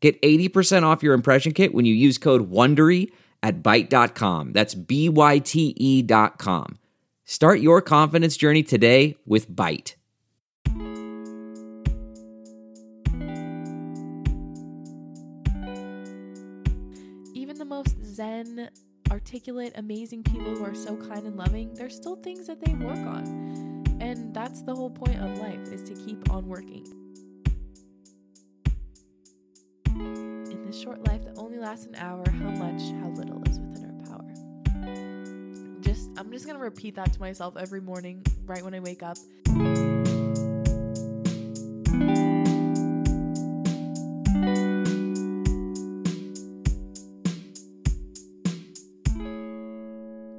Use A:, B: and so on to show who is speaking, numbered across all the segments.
A: Get 80% off your impression kit when you use code WONDERY at Byte.com. That's B-Y-T-E dot com. Start your confidence journey today with Byte.
B: Even the most zen, articulate, amazing people who are so kind and loving, there's still things that they work on. And that's the whole point of life is to keep on working. This short life that only lasts an hour, how much, how little is within our power. Just I'm just gonna repeat that to myself every morning, right when I wake up.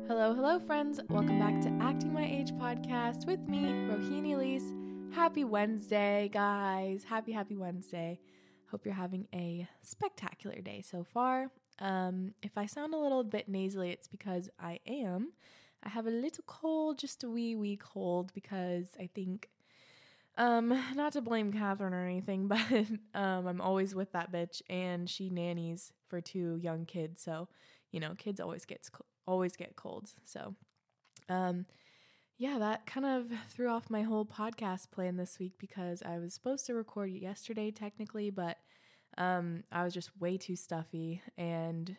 B: Hello, hello, friends. Welcome back to Acting My Age podcast with me, Rohini Elise. Happy Wednesday, guys. Happy, happy Wednesday. Hope you're having a spectacular day so far. Um, if I sound a little bit nasally, it's because I am. I have a little cold, just a wee, wee cold, because I think, um, not to blame Catherine or anything, but um, I'm always with that bitch, and she nannies for two young kids, so you know, kids always gets always get colds. So, um, yeah, that kind of threw off my whole podcast plan this week because I was supposed to record yesterday technically, but um, I was just way too stuffy, and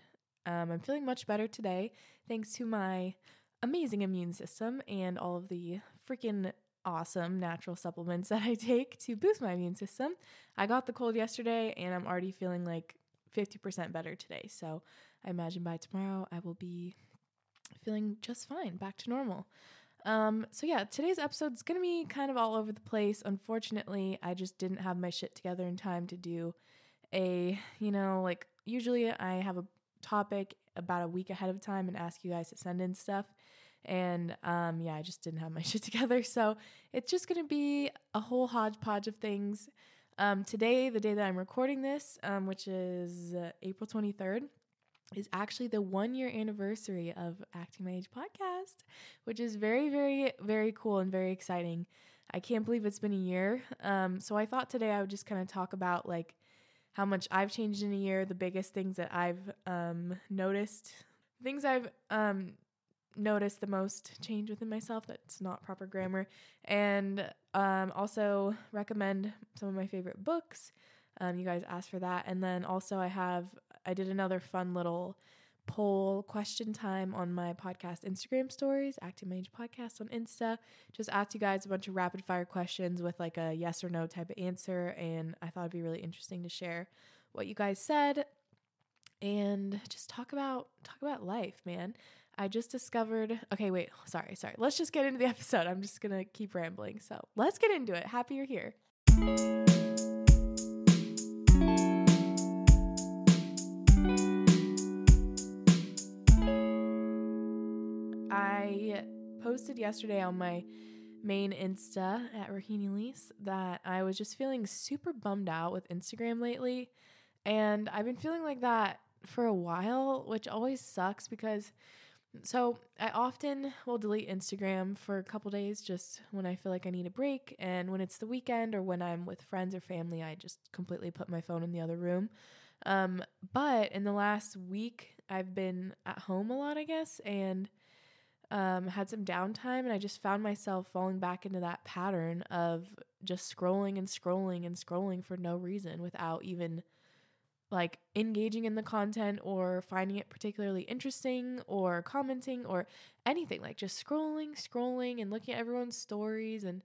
B: um, I'm feeling much better today thanks to my amazing immune system and all of the freaking awesome natural supplements that I take to boost my immune system. I got the cold yesterday, and I'm already feeling like 50% better today. So I imagine by tomorrow I will be feeling just fine, back to normal. Um, so yeah, today's episode is gonna be kind of all over the place. Unfortunately, I just didn't have my shit together in time to do a, you know, like usually I have a topic about a week ahead of time and ask you guys to send in stuff. And um, yeah, I just didn't have my shit together. So it's just gonna be a whole hodgepodge of things. Um, today, the day that I'm recording this, um, which is uh, April 23rd, is actually the one year anniversary of Acting My Age podcast, which is very, very, very cool and very exciting. I can't believe it's been a year. Um, so I thought today I would just kind of talk about like how much I've changed in a year, the biggest things that I've um, noticed, things I've um, noticed the most change within myself that's not proper grammar, and um, also recommend some of my favorite books. Um, you guys asked for that. And then also, I have I did another fun little poll question time on my podcast Instagram stories, Acting My Podcast on Insta. Just asked you guys a bunch of rapid fire questions with like a yes or no type of answer. And I thought it'd be really interesting to share what you guys said and just talk about talk about life, man. I just discovered okay, wait, sorry, sorry. Let's just get into the episode. I'm just gonna keep rambling. So let's get into it. Happy you're here. Posted yesterday on my main Insta at Rahini Elise that I was just feeling super bummed out with Instagram lately. And I've been feeling like that for a while, which always sucks because so I often will delete Instagram for a couple days just when I feel like I need a break. And when it's the weekend or when I'm with friends or family, I just completely put my phone in the other room. Um, but in the last week, I've been at home a lot, I guess, and um, had some downtime, and I just found myself falling back into that pattern of just scrolling and scrolling and scrolling for no reason without even like engaging in the content or finding it particularly interesting or commenting or anything like just scrolling scrolling and looking at everyone's stories and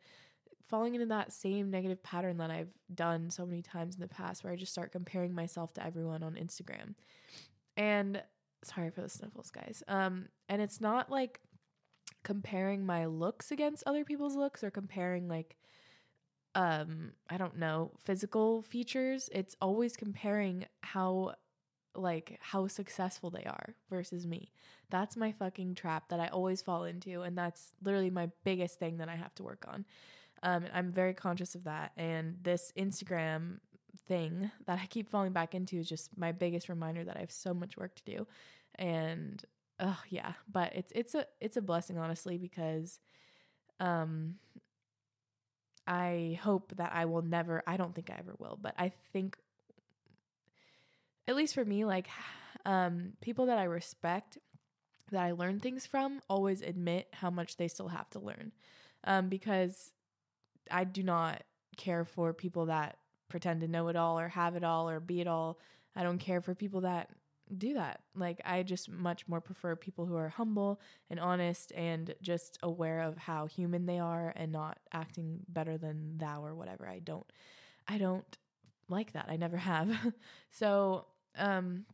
B: falling into that same negative pattern that I've done so many times in the past where I just start comparing myself to everyone on Instagram. And sorry for the sniffles guys. Um and it's not like comparing my looks against other people's looks or comparing like um I don't know, physical features. It's always comparing how like how successful they are versus me. That's my fucking trap that I always fall into and that's literally my biggest thing that I have to work on. Um, I'm very conscious of that and this Instagram thing that I keep falling back into is just my biggest reminder that I have so much work to do. And oh yeah, but it's it's a it's a blessing honestly because um I hope that I will never I don't think I ever will, but I think at least for me like um people that I respect that I learn things from always admit how much they still have to learn. Um because I do not care for people that pretend to know it all or have it all or be it all. I don't care for people that do that. Like I just much more prefer people who are humble and honest and just aware of how human they are and not acting better than thou or whatever. I don't I don't like that. I never have. so, um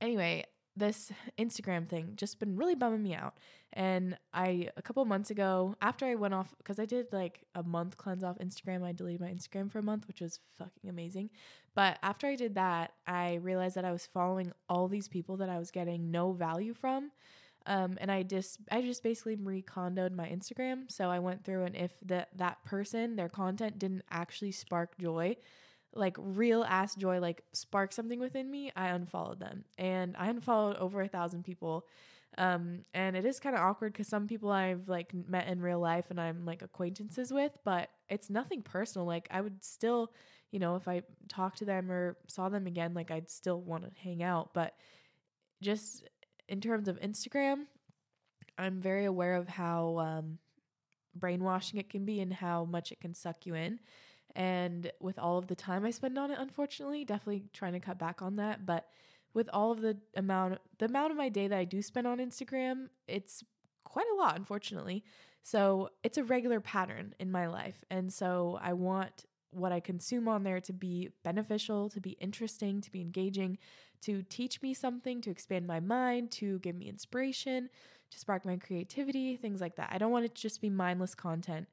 B: anyway, this Instagram thing just been really bumming me out. And I a couple months ago, after I went off because I did like a month cleanse off Instagram, I deleted my Instagram for a month, which was fucking amazing. But after I did that, I realized that I was following all these people that I was getting no value from. Um, and I just I just basically recondoed my Instagram. So I went through and if that that person, their content didn't actually spark joy, like real ass joy, like spark something within me, I unfollowed them. And I unfollowed over a thousand people um, and it is kind of awkward because some people I've like met in real life and I'm like acquaintances with, but it's nothing personal. Like I would still, you know, if I talked to them or saw them again, like I'd still want to hang out. But just in terms of Instagram, I'm very aware of how um, brainwashing it can be and how much it can suck you in. And with all of the time I spend on it, unfortunately, definitely trying to cut back on that. But with all of the amount the amount of my day that I do spend on Instagram, it's quite a lot unfortunately. So, it's a regular pattern in my life. And so I want what I consume on there to be beneficial, to be interesting, to be engaging, to teach me something, to expand my mind, to give me inspiration, to spark my creativity, things like that. I don't want it to just be mindless content.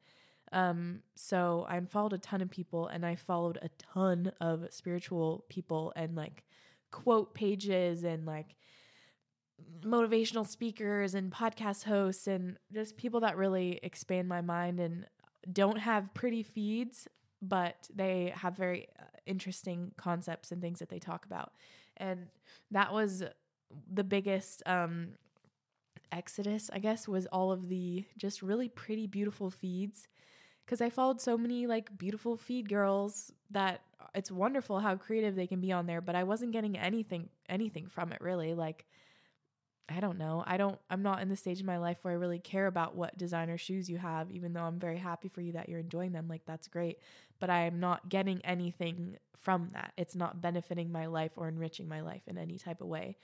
B: Um, so I followed a ton of people and I followed a ton of spiritual people and like quote pages and like motivational speakers and podcast hosts and just people that really expand my mind and don't have pretty feeds but they have very uh, interesting concepts and things that they talk about. And that was the biggest um exodus i guess was all of the just really pretty beautiful feeds because i followed so many like beautiful feed girls that it's wonderful how creative they can be on there, but I wasn't getting anything anything from it really. Like I don't know. I don't I'm not in the stage in my life where I really care about what designer shoes you have, even though I'm very happy for you that you're enjoying them. Like that's great. But I'm not getting anything from that. It's not benefiting my life or enriching my life in any type of way.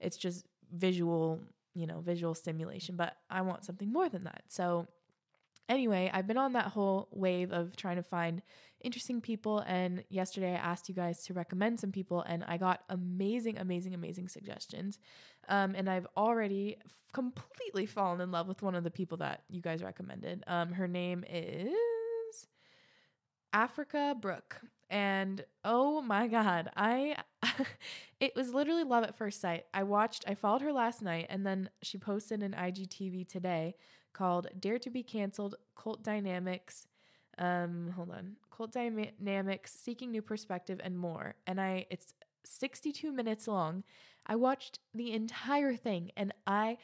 B: It's just visual, you know, visual stimulation. But I want something more than that. So anyway, I've been on that whole wave of trying to find interesting people. And yesterday I asked you guys to recommend some people, and I got amazing, amazing, amazing suggestions. Um, and I've already f- completely fallen in love with one of the people that you guys recommended. Um, her name is Africa Brooke. And oh my God, I, it was literally love at first sight. I watched, I followed her last night, and then she posted an IGTV today called Dare to Be Cancelled Cult Dynamics. Um, hold on. Cult Dynamics, Seeking New Perspective, and more. And I, it's 62 minutes long. I watched the entire thing and I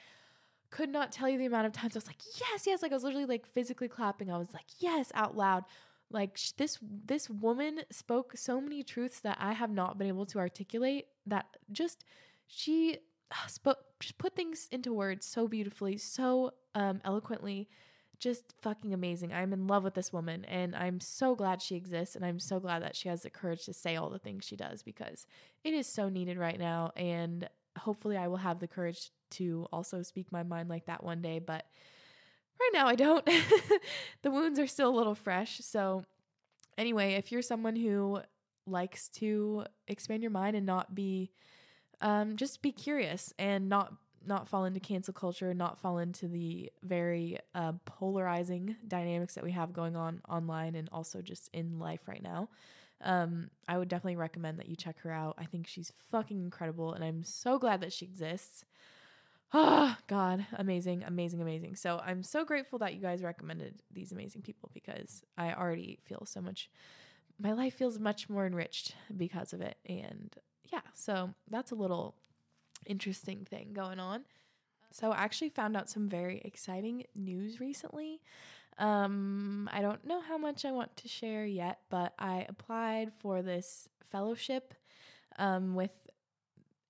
B: could not tell you the amount of times I was like, yes, yes. Like I was literally like physically clapping. I was like, yes, out loud. Like sh- this, this woman spoke so many truths that I have not been able to articulate that just, she spoke, just put things into words so beautifully, so um, eloquently just fucking amazing. I'm in love with this woman and I'm so glad she exists and I'm so glad that she has the courage to say all the things she does because it is so needed right now and hopefully I will have the courage to also speak my mind like that one day, but right now I don't. the wounds are still a little fresh. So anyway, if you're someone who likes to expand your mind and not be um, just be curious and not not fall into cancel culture, not fall into the very uh, polarizing dynamics that we have going on online and also just in life right now. um, I would definitely recommend that you check her out. I think she's fucking incredible, and I'm so glad that she exists. Oh, God, amazing, amazing, amazing. So I'm so grateful that you guys recommended these amazing people because I already feel so much, my life feels much more enriched because of it. And yeah, so that's a little interesting thing going on. So I actually found out some very exciting news recently. Um, I don't know how much I want to share yet, but I applied for this fellowship um, with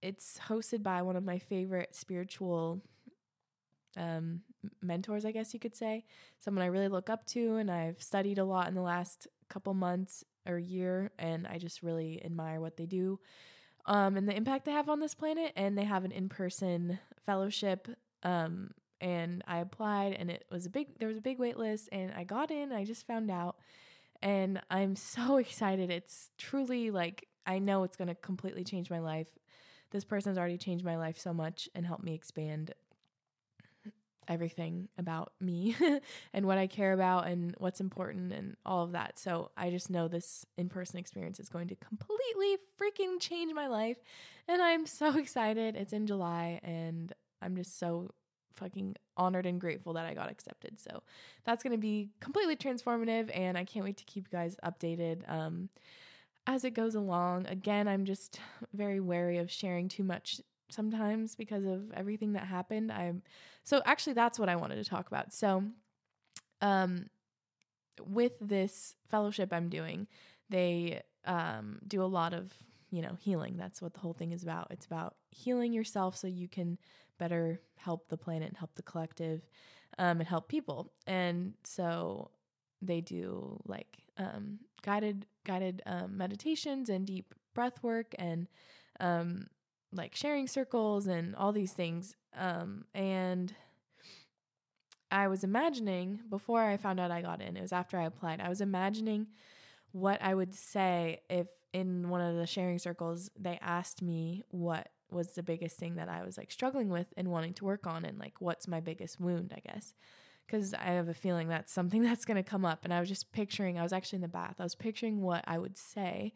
B: it's hosted by one of my favorite spiritual um, mentors, I guess you could say. Someone I really look up to, and I've studied a lot in the last couple months or year, and I just really admire what they do um, and the impact they have on this planet. And they have an in person fellowship. Um, and I applied, and it was a big. There was a big wait list, and I got in. And I just found out, and I'm so excited. It's truly like I know it's going to completely change my life. This person has already changed my life so much and helped me expand everything about me and what I care about and what's important and all of that. So I just know this in person experience is going to completely freaking change my life. And I'm so excited. It's in July and I'm just so fucking honored and grateful that I got accepted. So that's going to be completely transformative and I can't wait to keep you guys updated. Um, as it goes along, again, I'm just very wary of sharing too much sometimes because of everything that happened. I'm so actually that's what I wanted to talk about. So um with this fellowship I'm doing, they um do a lot of, you know, healing. That's what the whole thing is about. It's about healing yourself so you can better help the planet and help the collective um and help people. And so they do like um guided guided um meditations and deep breath work and um like sharing circles and all these things. Um, and I was imagining before I found out I got in, it was after I applied, I was imagining what I would say if in one of the sharing circles they asked me what was the biggest thing that I was like struggling with and wanting to work on and like what's my biggest wound, I guess. Cuz I have a feeling that's something that's going to come up and I was just picturing I was actually in the bath. I was picturing what I would say.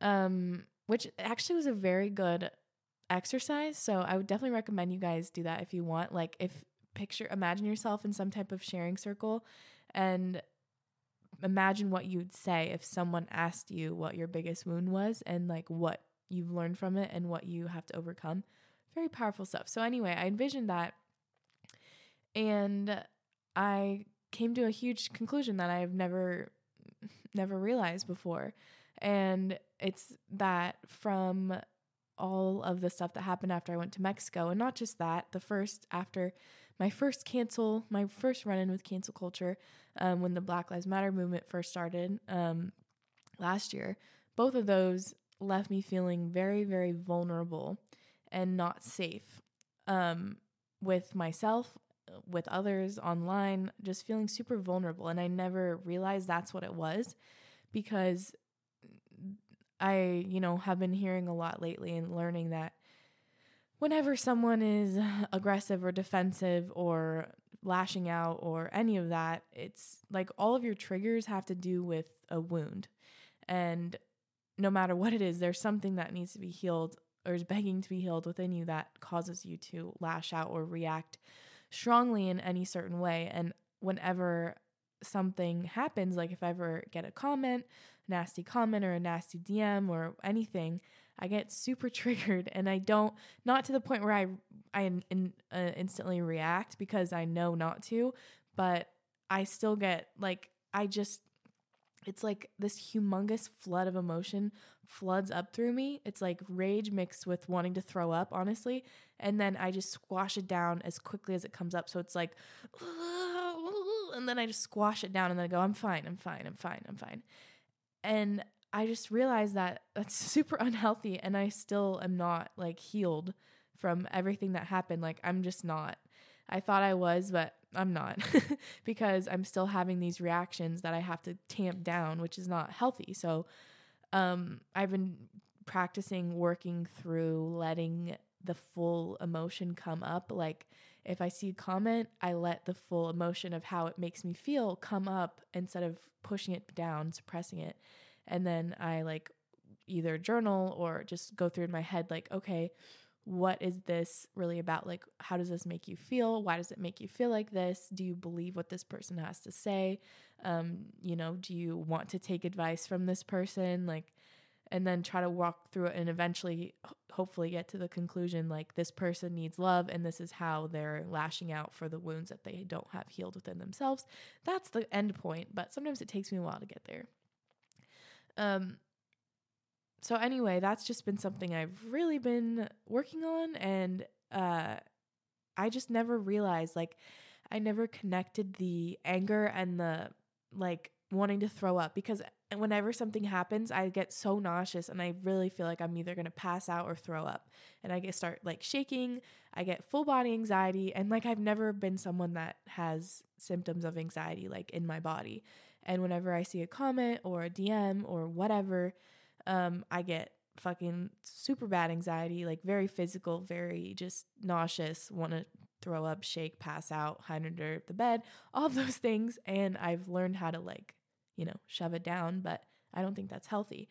B: Um which actually was a very good exercise. So I would definitely recommend you guys do that if you want. Like if picture imagine yourself in some type of sharing circle and imagine what you'd say if someone asked you what your biggest wound was and like what you've learned from it and what you have to overcome. Very powerful stuff. So anyway, I envisioned that and I came to a huge conclusion that I've never never realized before. And it's that from all of the stuff that happened after I went to Mexico. And not just that, the first, after my first cancel, my first run in with cancel culture, um, when the Black Lives Matter movement first started um, last year, both of those left me feeling very, very vulnerable and not safe um, with myself, with others online, just feeling super vulnerable. And I never realized that's what it was because I, you know, have been hearing a lot lately and learning that whenever someone is aggressive or defensive or lashing out or any of that, it's like all of your triggers have to do with a wound. And no matter what it is, there's something that needs to be healed or is begging to be healed within you that causes you to lash out or react strongly in any certain way. And whenever something happens, like if I ever get a comment, nasty comment or a nasty DM or anything, I get super triggered and I don't not to the point where I I in, uh, instantly react because I know not to, but I still get like I just it's like this humongous flood of emotion floods up through me. It's like rage mixed with wanting to throw up, honestly. And then I just squash it down as quickly as it comes up. So it's like, and then I just squash it down and then I go, I'm fine, I'm fine, I'm fine, I'm fine. And I just realized that that's super unhealthy and I still am not like healed from everything that happened. Like I'm just not. I thought I was, but I'm not because I'm still having these reactions that I have to tamp down, which is not healthy. So um I've been practicing working through letting the full emotion come up like if I see a comment, I let the full emotion of how it makes me feel come up instead of pushing it down, suppressing it. And then I like either journal or just go through in my head, like, okay, what is this really about? Like, how does this make you feel? Why does it make you feel like this? Do you believe what this person has to say? Um, you know, do you want to take advice from this person? Like, and then try to walk through it and eventually, hopefully, get to the conclusion like this person needs love and this is how they're lashing out for the wounds that they don't have healed within themselves. That's the end point, but sometimes it takes me a while to get there. Um, so anyway, that's just been something I've really been working on and uh I just never realized like I never connected the anger and the like wanting to throw up because whenever something happens, I get so nauseous and I really feel like I'm either going to pass out or throw up. And I get start like shaking, I get full body anxiety and like I've never been someone that has symptoms of anxiety like in my body. And whenever I see a comment or a DM or whatever, um, I get fucking super bad anxiety, like very physical, very just nauseous, want to throw up, shake, pass out, hide under the bed, all of those things. And I've learned how to like, you know, shove it down, but I don't think that's healthy.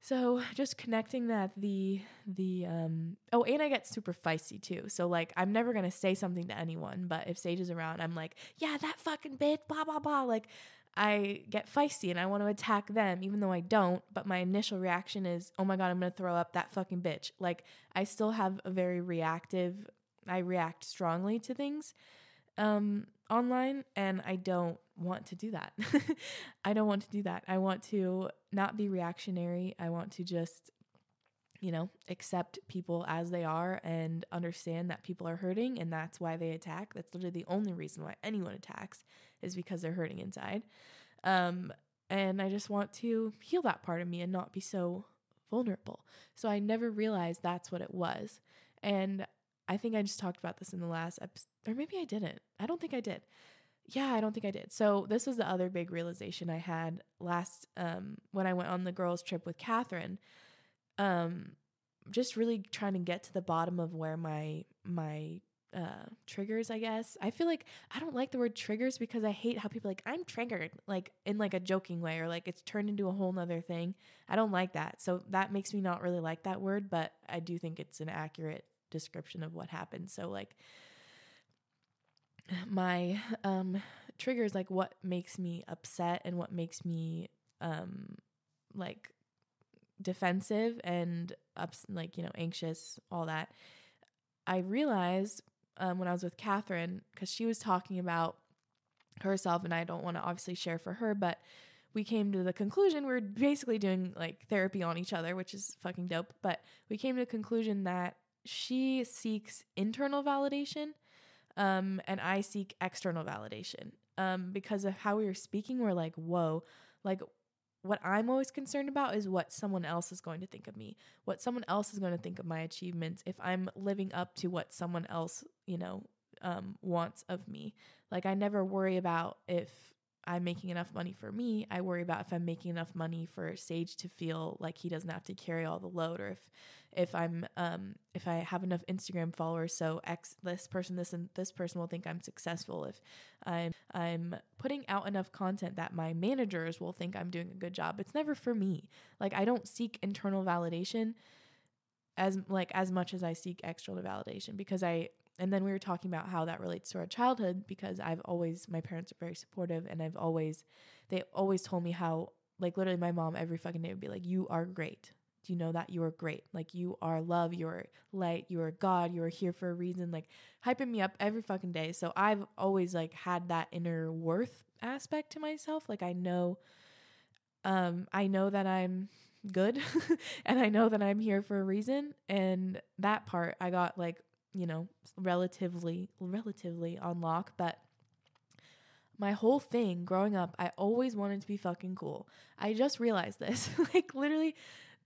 B: So just connecting that the the um oh and I get super feisty too. So like I'm never gonna say something to anyone, but if Sage is around, I'm like, yeah, that fucking bitch, blah blah blah. Like I get feisty and I want to attack them, even though I don't. But my initial reaction is, oh my God, I'm going to throw up that fucking bitch. Like, I still have a very reactive, I react strongly to things um, online, and I don't want to do that. I don't want to do that. I want to not be reactionary. I want to just you know, accept people as they are and understand that people are hurting and that's why they attack. That's literally the only reason why anyone attacks is because they're hurting inside. Um, and I just want to heal that part of me and not be so vulnerable. So I never realized that's what it was. And I think I just talked about this in the last episode, or maybe I didn't. I don't think I did. Yeah, I don't think I did. So this was the other big realization I had last um, when I went on the girls' trip with Catherine um just really trying to get to the bottom of where my my uh triggers i guess i feel like i don't like the word triggers because i hate how people like i'm triggered like in like a joking way or like it's turned into a whole nother thing i don't like that so that makes me not really like that word but i do think it's an accurate description of what happened so like my um triggers like what makes me upset and what makes me um like defensive and ups, like you know anxious, all that. I realized um, when I was with Catherine because she was talking about herself, and I don't want to obviously share for her, but we came to the conclusion we are basically doing like therapy on each other, which is fucking dope. But we came to the conclusion that she seeks internal validation, um, and I seek external validation. Um, because of how we were speaking, we're like, whoa, like what I'm always concerned about is what someone else is going to think of me, what someone else is going to think of my achievements if I'm living up to what someone else, you know, um, wants of me. Like I never worry about if I'm making enough money for me. I worry about if I'm making enough money for Sage to feel like he doesn't have to carry all the load, or if if I'm um if I have enough Instagram followers, so X this person this and this person will think I'm successful. If I'm I'm putting out enough content that my managers will think I'm doing a good job. It's never for me. Like I don't seek internal validation as like as much as I seek external validation because I and then we were talking about how that relates to our childhood because I've always my parents are very supportive and I've always they always told me how like literally my mom every fucking day would be like you are great. Do you know that you are great? Like you are love, you're light, you are God, you are here for a reason like hyping me up every fucking day. So I've always like had that inner worth aspect to myself. Like I know um I know that I'm good and I know that I'm here for a reason and that part I got like you know, relatively relatively on lock, but my whole thing growing up, I always wanted to be fucking cool. I just realized this. like literally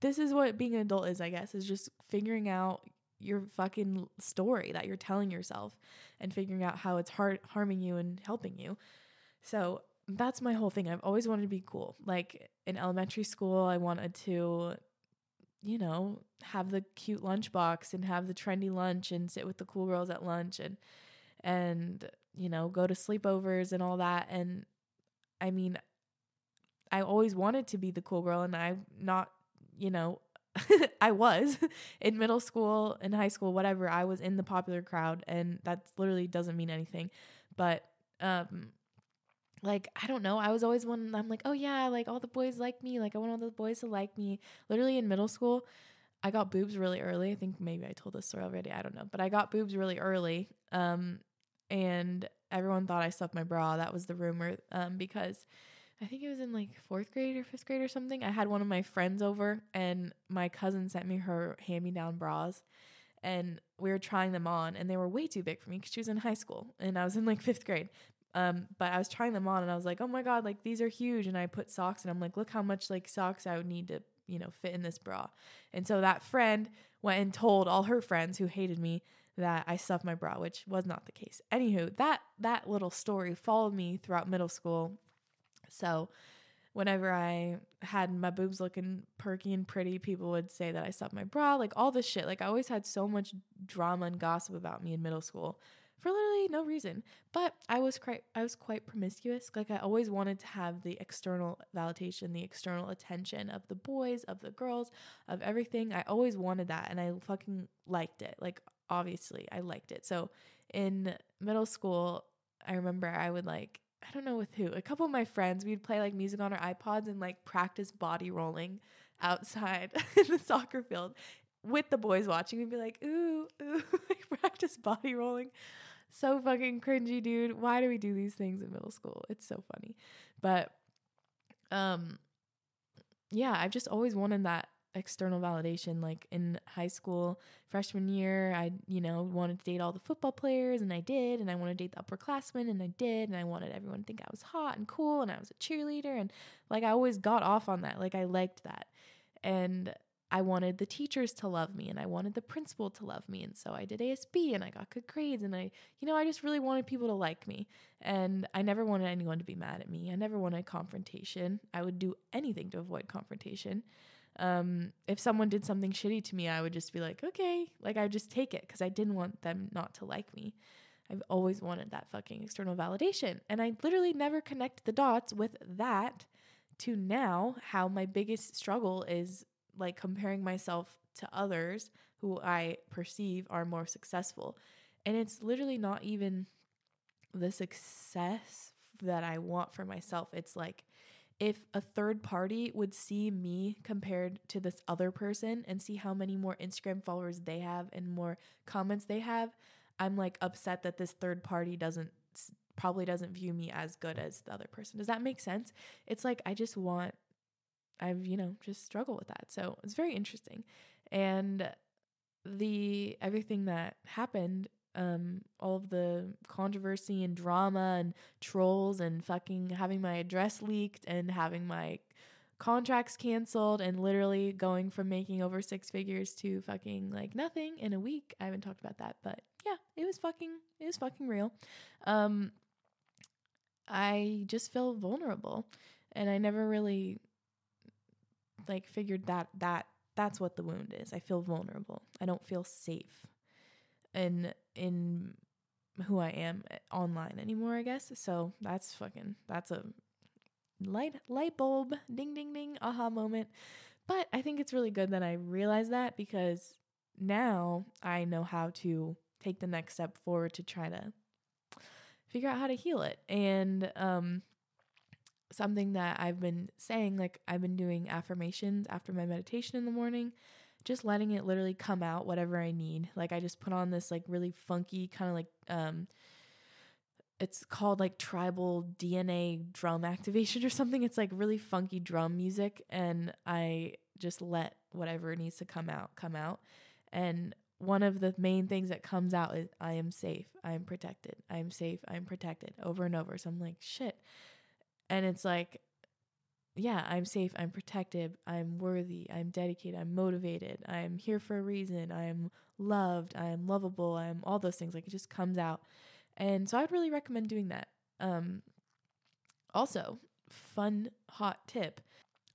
B: this is what being an adult is, I guess, is just figuring out your fucking story that you're telling yourself and figuring out how it's hard harming you and helping you. So, that's my whole thing. I've always wanted to be cool. Like in elementary school, I wanted to you know, have the cute lunchbox and have the trendy lunch and sit with the cool girls at lunch and and you know, go to sleepovers and all that and I mean I always wanted to be the cool girl and I'm not, you know, I was in middle school, in high school, whatever. I was in the popular crowd and that literally doesn't mean anything. But um like I don't know, I was always one I'm like, "Oh yeah, like all the boys like me. Like I want all the boys to like me." Literally in middle school, I got boobs really early. I think maybe I told this story already. I don't know. But I got boobs really early. Um and everyone thought I stuffed my bra. That was the rumor um because I think it was in like fourth grade or fifth grade or something. I had one of my friends over, and my cousin sent me her hand me down bras, and we were trying them on, and they were way too big for me because she was in high school and I was in like fifth grade. Um, but I was trying them on, and I was like, oh my god, like these are huge. And I put socks, and I'm like, look how much like socks I would need to you know fit in this bra. And so that friend went and told all her friends who hated me that I stuffed my bra, which was not the case. Anywho, that that little story followed me throughout middle school so whenever I had my boobs looking perky and pretty, people would say that I stuffed my bra, like all this shit. Like I always had so much drama and gossip about me in middle school for literally no reason. But I was quite I was quite promiscuous. Like I always wanted to have the external validation, the external attention of the boys, of the girls, of everything. I always wanted that and I fucking liked it. Like obviously, I liked it. So in middle school, I remember I would like I don't know with who. A couple of my friends, we'd play like music on our iPods and like practice body rolling outside in the soccer field with the boys watching. We'd be like, ooh, ooh, practice body rolling. So fucking cringy, dude. Why do we do these things in middle school? It's so funny. But um yeah, I've just always wanted that external validation like in high school freshman year i you know wanted to date all the football players and i did and i wanted to date the upperclassmen and i did and i wanted everyone to think i was hot and cool and i was a cheerleader and like i always got off on that like i liked that and i wanted the teachers to love me and i wanted the principal to love me and so i did asb and i got good grades and i you know i just really wanted people to like me and i never wanted anyone to be mad at me i never wanted confrontation i would do anything to avoid confrontation um, if someone did something shitty to me, I would just be like, okay, like I would just take it because I didn't want them not to like me. I've always wanted that fucking external validation. And I literally never connect the dots with that to now how my biggest struggle is like comparing myself to others who I perceive are more successful. And it's literally not even the success that I want for myself. It's like if a third party would see me compared to this other person and see how many more Instagram followers they have and more comments they have, I'm like upset that this third party doesn't probably doesn't view me as good as the other person. Does that make sense? It's like I just want I've, you know, just struggled with that. So, it's very interesting. And the everything that happened um all of the controversy and drama and trolls and fucking having my address leaked and having my contracts canceled and literally going from making over six figures to fucking like nothing in a week. I haven't talked about that, but yeah, it was fucking it was fucking real. Um I just feel vulnerable and I never really like figured that that that's what the wound is. I feel vulnerable. I don't feel safe in in who I am online anymore, I guess. So that's fucking that's a light light bulb ding ding ding aha moment. But I think it's really good that I realized that because now I know how to take the next step forward to try to figure out how to heal it. And um something that I've been saying like I've been doing affirmations after my meditation in the morning just letting it literally come out whatever I need. Like I just put on this like really funky kind of like um it's called like tribal DNA drum activation or something. It's like really funky drum music and I just let whatever needs to come out come out. And one of the main things that comes out is I am safe. I am protected. I am safe. I am protected over and over. So I'm like, shit. And it's like yeah, I'm safe, I'm protected, I'm worthy, I'm dedicated, I'm motivated, I'm here for a reason, I'm loved, I'm lovable, I'm all those things. Like it just comes out. And so I would really recommend doing that. Um, also, fun hot tip.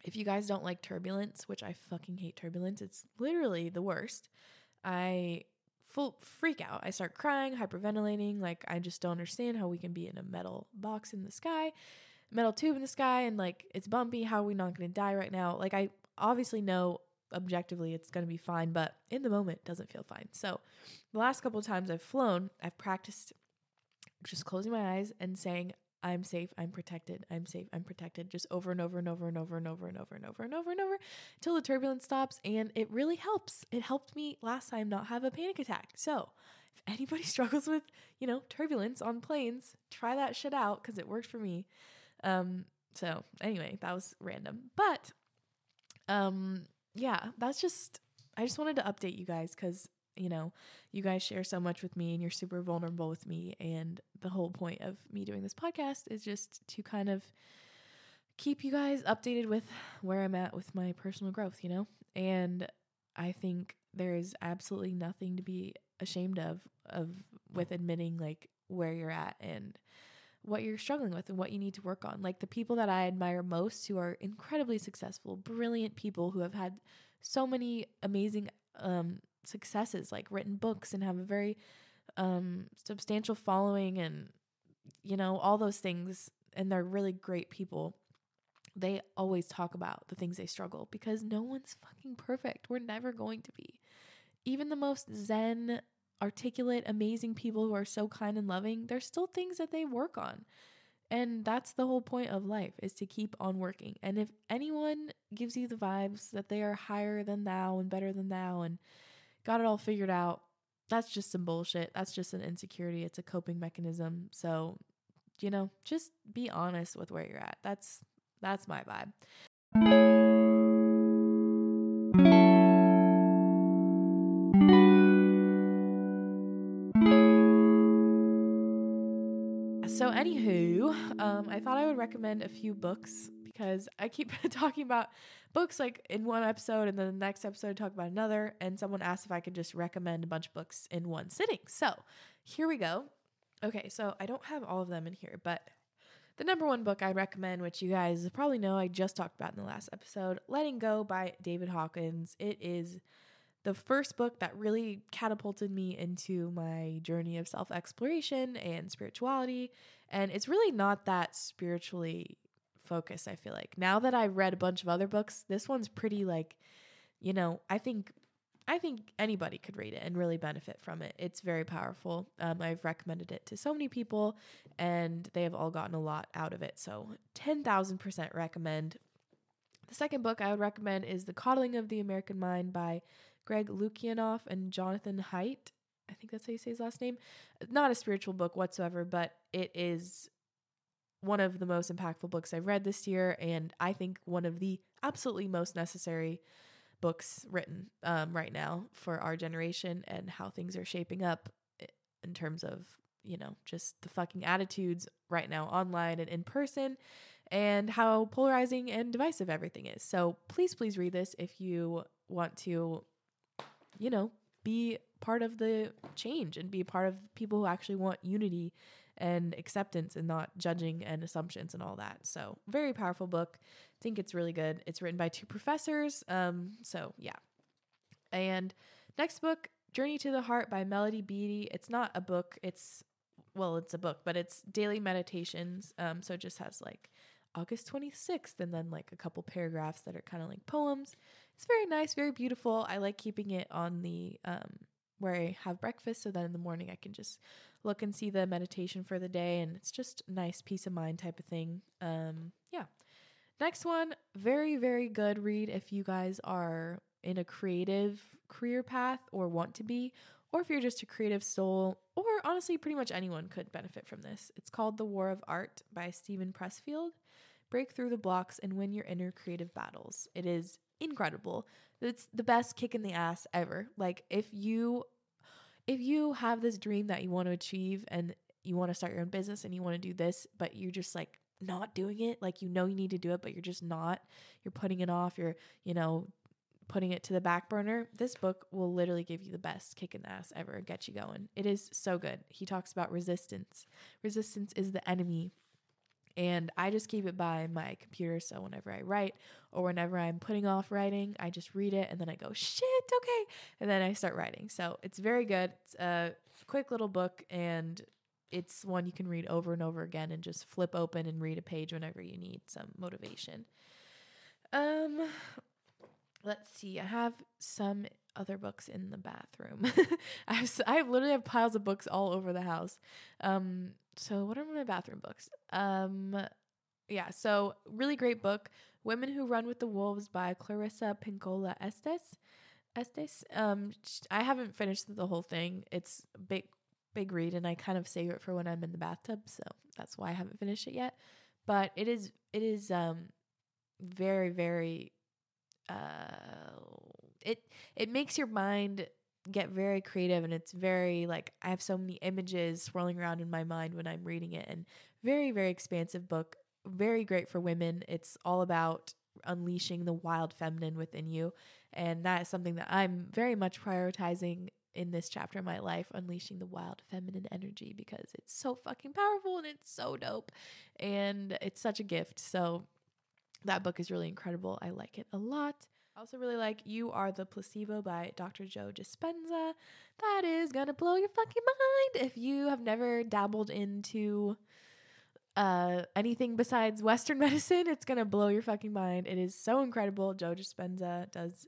B: If you guys don't like turbulence, which I fucking hate turbulence, it's literally the worst. I full freak out. I start crying, hyperventilating, like I just don't understand how we can be in a metal box in the sky metal tube in the sky and like it's bumpy. How are we not going to die right now? Like, I obviously know objectively it's going to be fine, but in the moment, doesn't feel fine. So, the last couple of times I've flown, I've practiced just closing my eyes and saying, I'm safe, I'm protected, I'm safe, I'm protected, just over and over and over and over and over and over and over and over and over until the turbulence stops. And it really helps. It helped me last time not have a panic attack. So if anybody struggles with, you know, turbulence on planes, try that shit out because it worked for me. Um, so anyway, that was random. But um, yeah, that's just I just wanted to update you guys because you know, you guys share so much with me and you're super vulnerable with me. And the whole point of me doing this podcast is just to kind of keep you guys updated with where I'm at with my personal growth, you know? And I think there is absolutely nothing to be ashamed of of with admitting like where you're at and what you're struggling with and what you need to work on. Like the people that I admire most who are incredibly successful, brilliant people who have had so many amazing um successes like written books and have a very um substantial following and you know all those things and they're really great people they always talk about the things they struggle because no one's fucking perfect we're never going to be even the most zen articulate amazing people who are so kind and loving there's still things that they work on and that's the whole point of life is to keep on working and if anyone gives you the vibes that they are higher than thou and better than thou and got it all figured out. That's just some bullshit. That's just an insecurity. It's a coping mechanism. So, you know, just be honest with where you're at. That's that's my vibe. So, anywho, um, I thought I would recommend a few books because I keep talking about books like in one episode and then the next episode talk about another. And someone asked if I could just recommend a bunch of books in one sitting. So here we go. Okay, so I don't have all of them in here, but the number one book I recommend, which you guys probably know I just talked about in the last episode, Letting Go by David Hawkins. It is the first book that really catapulted me into my journey of self exploration and spirituality. And it's really not that spiritually focused, I feel like. Now that I've read a bunch of other books, this one's pretty like, you know, I think I think anybody could read it and really benefit from it. It's very powerful. Um, I've recommended it to so many people, and they have all gotten a lot out of it. So, 10,000% recommend. The second book I would recommend is The Coddling of the American Mind by Greg Lukianoff and Jonathan Haidt. I think that's how you say his last name. Not a spiritual book whatsoever, but it is one of the most impactful books I've read this year, and I think one of the absolutely most necessary books written um, right now for our generation and how things are shaping up in terms of, you know, just the fucking attitudes right now online and in person and how polarizing and divisive everything is. So please, please read this if you want to, you know, be part of the change and be part of people who actually want unity and acceptance and not judging and assumptions and all that. So, very powerful book. I think it's really good. It's written by two professors. Um, so yeah. And next book, Journey to the Heart by Melody Beattie. It's not a book, it's well, it's a book, but it's daily meditations. Um, so it just has like August 26th and then like a couple paragraphs that are kind of like poems. It's very nice, very beautiful. I like keeping it on the um where I have breakfast so that in the morning I can just look and see the meditation for the day and it's just nice peace of mind type of thing. Um yeah. Next one, very very good read if you guys are in a creative career path or want to be or if you're just a creative soul or honestly pretty much anyone could benefit from this. It's called The War of Art by Steven Pressfield. Break through the blocks and win your inner creative battles. It is incredible. It's the best kick in the ass ever. Like if you if you have this dream that you want to achieve and you want to start your own business and you want to do this, but you're just like not doing it, like you know you need to do it, but you're just not, you're putting it off, you're, you know, putting it to the back burner, this book will literally give you the best kick in the ass ever get you going. It is so good. He talks about resistance. Resistance is the enemy and I just keep it by my computer. So whenever I write or whenever I'm putting off writing, I just read it and then I go, shit, okay. And then I start writing. So it's very good. It's a quick little book and it's one you can read over and over again and just flip open and read a page whenever you need some motivation. Um, let's see. I have some other books in the bathroom. I have I literally have piles of books all over the house. Um, so what are my bathroom books? Um, yeah. So really great book, "Women Who Run with the Wolves" by Clarissa Pinkola Estes. Estes. Um, I haven't finished the whole thing. It's a big, big read, and I kind of save it for when I'm in the bathtub. So that's why I haven't finished it yet. But it is, it is, um, very, very uh it it makes your mind get very creative and it's very like I have so many images swirling around in my mind when I'm reading it and very very expansive book very great for women it's all about unleashing the wild feminine within you and that is something that I'm very much prioritizing in this chapter of my life unleashing the wild feminine energy because it's so fucking powerful and it's so dope and it's such a gift so that book is really incredible. I like it a lot. I also really like You Are the Placebo by Dr. Joe Dispenza. That is gonna blow your fucking mind if you have never dabbled into uh, anything besides Western medicine. It's gonna blow your fucking mind. It is so incredible. Joe Dispenza does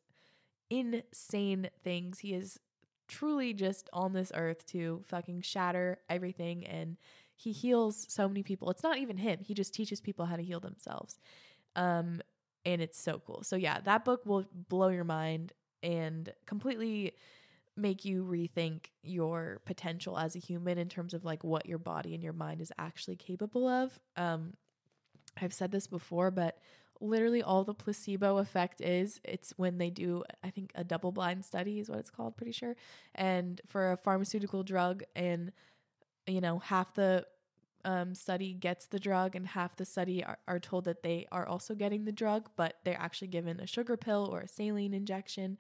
B: insane things. He is truly just on this earth to fucking shatter everything and he heals so many people. It's not even him. He just teaches people how to heal themselves. Um, and it's so cool. So yeah, that book will blow your mind and completely make you rethink your potential as a human in terms of like what your body and your mind is actually capable of. Um, I've said this before, but literally all the placebo effect is it's when they do i think a double blind study is what it's called pretty sure and for a pharmaceutical drug and you know half the um, study gets the drug and half the study are, are told that they are also getting the drug, but they're actually given a sugar pill or a saline injection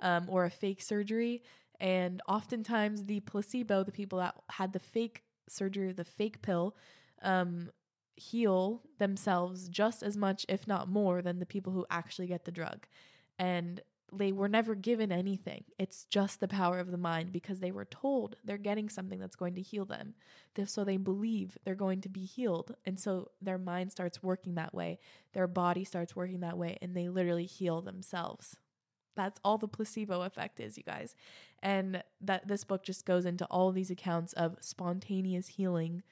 B: um, or a fake surgery. And oftentimes, the placebo, the people that had the fake surgery, the fake pill, um, heal themselves just as much, if not more, than the people who actually get the drug. And they were never given anything. It's just the power of the mind because they were told they're getting something that's going to heal them. So they believe they're going to be healed. And so their mind starts working that way, their body starts working that way, and they literally heal themselves. That's all the placebo effect is, you guys. And that this book just goes into all these accounts of spontaneous healing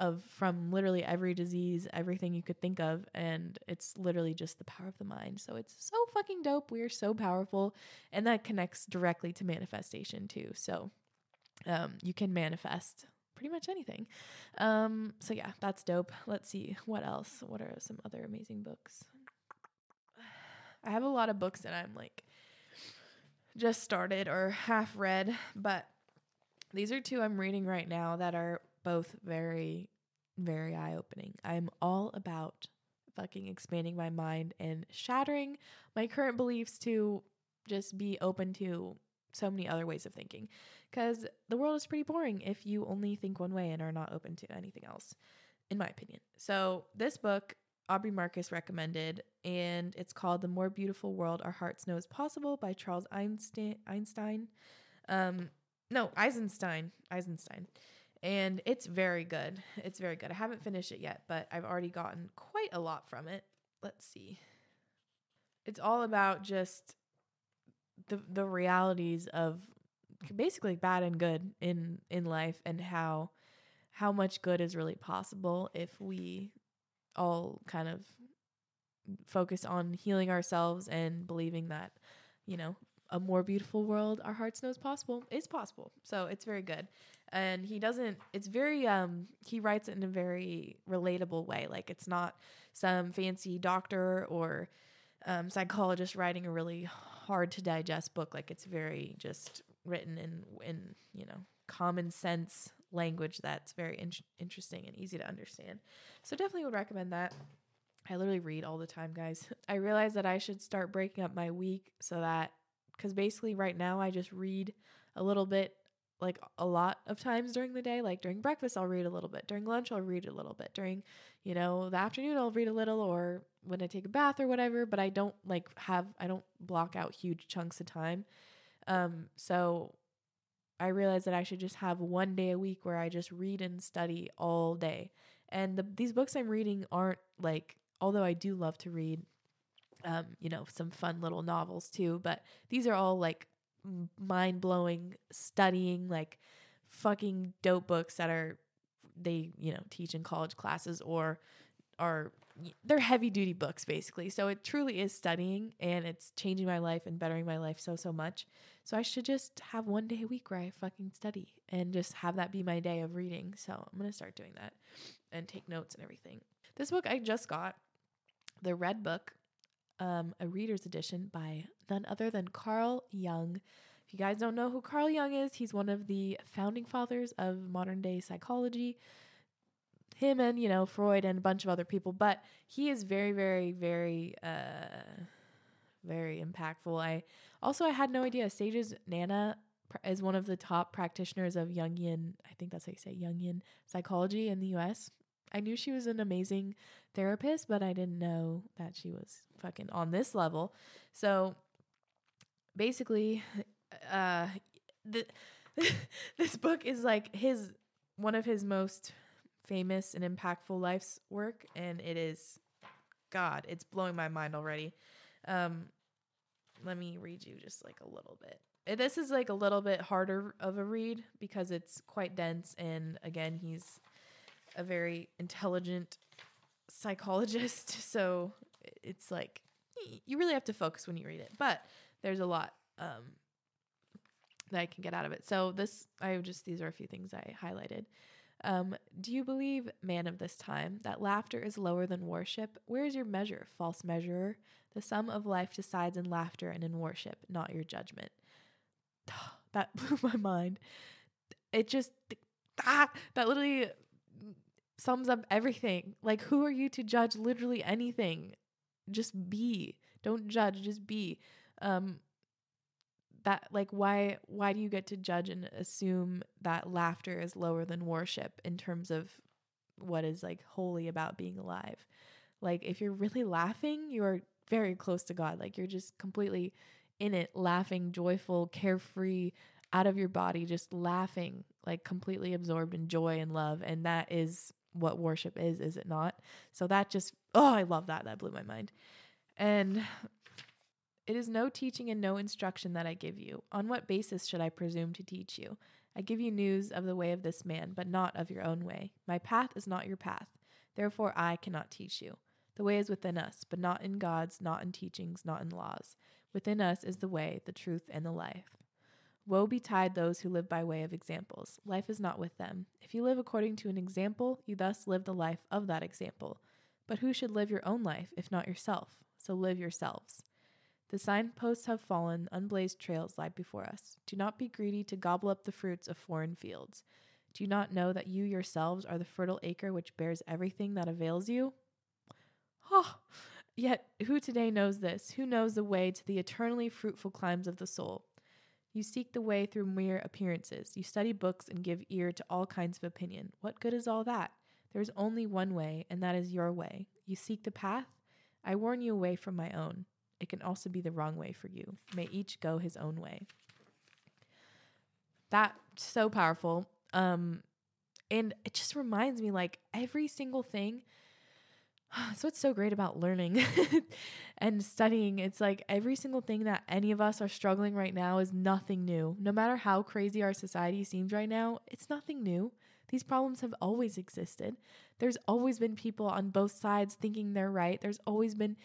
B: of from literally every disease, everything you could think of, and it's literally just the power of the mind. So it's so fucking dope. We are so powerful, and that connects directly to manifestation too. So um, you can manifest pretty much anything. Um, so yeah, that's dope. Let's see what else. What are some other amazing books? I have a lot of books that I'm like just started or half read, but these are two I'm reading right now that are both very, very eye opening. I'm all about fucking expanding my mind and shattering my current beliefs to just be open to so many other ways of thinking. Because the world is pretty boring if you only think one way and are not open to anything else, in my opinion. So, this book, Aubrey Marcus recommended, and it's called The More Beautiful World Our Hearts Know Is Possible by Charles Einstein. Einstein. Um, no, Eisenstein. Eisenstein and it's very good. It's very good. I haven't finished it yet, but I've already gotten quite a lot from it. Let's see. It's all about just the the realities of basically bad and good in in life and how how much good is really possible if we all kind of focus on healing ourselves and believing that you know a more beautiful world our hearts knows possible is possible. So it's very good. And he doesn't it's very um he writes it in a very relatable way. Like it's not some fancy doctor or um, psychologist writing a really hard to digest book. Like it's very just written in in you know common sense language that's very in- interesting and easy to understand. So definitely would recommend that. I literally read all the time guys. I realize that i should start breaking up my week so that because basically right now i just read a little bit like a lot of times during the day. Like during breakfast, I'll read a little bit. During lunch, I'll read a little bit. During, you know, the afternoon, I'll read a little or when I take a bath or whatever. But I don't like have, I don't block out huge chunks of time. Um, so I realized that I should just have one day a week where I just read and study all day. And the, these books I'm reading aren't like, although I do love to read, um, you know, some fun little novels too, but these are all like mind blowing, studying, like fucking dope books that are, they, you know, teach in college classes or are they're heavy duty books basically. So it truly is studying and it's changing my life and bettering my life so so much. So I should just have one day a week where I fucking study and just have that be my day of reading. So I'm going to start doing that and take notes and everything. This book I just got, The Red Book, um, a reader's edition by none other than Carl Jung. If you guys don't know who Carl Jung is, he's one of the founding fathers of modern day psychology him and you know Freud and a bunch of other people, but he is very, very, very, uh, very impactful. I also I had no idea Sage's Nana is one of the top practitioners of Jungian. I think that's how you say Jungian psychology in the U.S. I knew she was an amazing therapist, but I didn't know that she was fucking on this level. So basically, uh, the, this book is like his one of his most famous and impactful life's work, and it is, God, it's blowing my mind already. Um, let me read you just like a little bit. This is like a little bit harder of a read because it's quite dense, and again, he's a very intelligent psychologist, so it's like you really have to focus when you read it. But there's a lot um, that I can get out of it. So this, I just these are a few things I highlighted. Um, do you believe, man of this time, that laughter is lower than worship? Where is your measure, false measurer? The sum of life decides in laughter and in worship, not your judgment. that blew my mind. It just, ah, that literally sums up everything. Like, who are you to judge literally anything? Just be. Don't judge, just be. Um, that like why why do you get to judge and assume that laughter is lower than worship in terms of what is like holy about being alive like if you're really laughing you're very close to god like you're just completely in it laughing joyful carefree out of your body just laughing like completely absorbed in joy and love and that is what worship is is it not so that just oh i love that that blew my mind and it is no teaching and no instruction that I give you. On what basis should I presume to teach you? I give you news of the way of this man, but not of your own way. My path is not your path. Therefore, I cannot teach you. The way is within us, but not in God's, not in teachings, not in laws. Within us is the way, the truth, and the life. Woe betide those who live by way of examples. Life is not with them. If you live according to an example, you thus live the life of that example. But who should live your own life, if not yourself? So live yourselves. The signposts have fallen, unblazed trails lie before us. Do not be greedy to gobble up the fruits of foreign fields. Do you not know that you yourselves are the fertile acre which bears everything that avails you? Oh, yet who today knows this? Who knows the way to the eternally fruitful climes of the soul? You seek the way through mere appearances. You study books and give ear to all kinds of opinion. What good is all that? There is only one way, and that is your way. You seek the path? I warn you away from my own it can also be the wrong way for you. May each go his own way. That so powerful. Um and it just reminds me like every single thing so what's so great about learning and studying it's like every single thing that any of us are struggling right now is nothing new no matter how crazy our society seems right now it's nothing new these problems have always existed there's always been people on both sides thinking they're right there's always been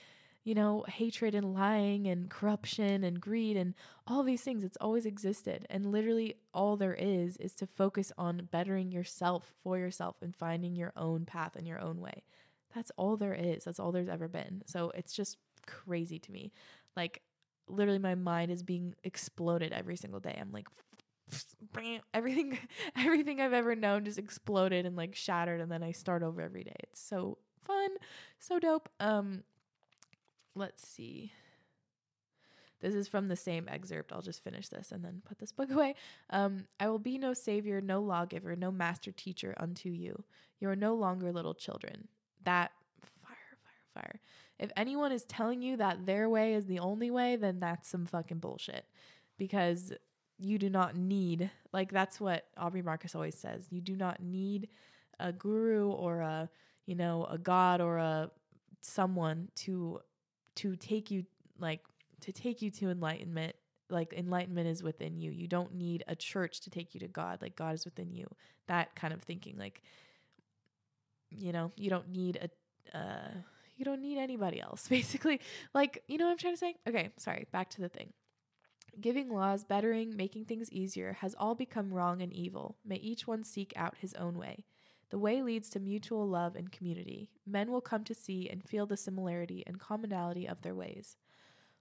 B: you know, hatred and lying and corruption and greed and all these things. It's always existed. And literally, all there is is to focus on bettering yourself for yourself and finding your own path and your own way. That's all there is. That's all there's ever been. So it's just crazy to me. Like, literally, my mind is being exploded every single day. I'm like, everything everything I've ever known just exploded and like shattered and then I start over every day. It's so fun, so dope. Um let's see. This is from the same excerpt. I'll just finish this and then put this book away. Um, I will be no savior, no lawgiver, no master teacher unto you. You are no longer little children. That fire, fire, fire. If anyone is telling you that their way is the only way, then that's some fucking bullshit. Because you do not need like that's what Aubrey Marcus always says. You do not need a guru or a you know a god or a someone to to take you like to take you to enlightenment like enlightenment is within you you don't need a church to take you to god like god is within you that kind of thinking like you know you don't need a uh you don't need anybody else basically. Like you know what i'm trying to say? Okay sorry back to the thing. Giving laws bettering making things easier has all become wrong and evil. May each one seek out his own way. The way leads to mutual love and community. Men will come to see and feel the similarity and commonality of their ways.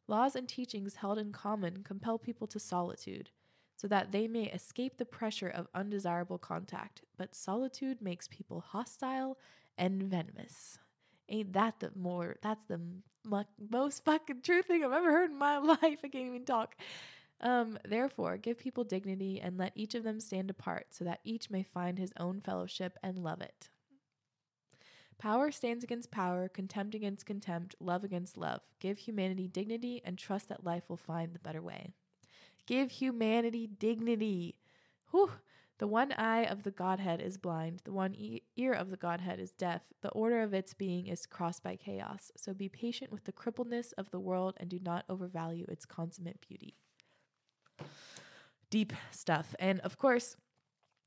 B: Laws and teachings held in common compel people to solitude, so that they may escape the pressure of undesirable contact, but solitude makes people hostile and venomous. Ain't that the more, that's the most fucking true thing I've ever heard in my life. I can't even talk. Um, therefore, give people dignity and let each of them stand apart so that each may find his own fellowship and love it. Power stands against power, contempt against contempt, love against love. Give humanity dignity and trust that life will find the better way. Give humanity dignity. Whew. The one eye of the Godhead is blind, the one e- ear of the Godhead is deaf, the order of its being is crossed by chaos. So be patient with the crippledness of the world and do not overvalue its consummate beauty deep stuff. And of course,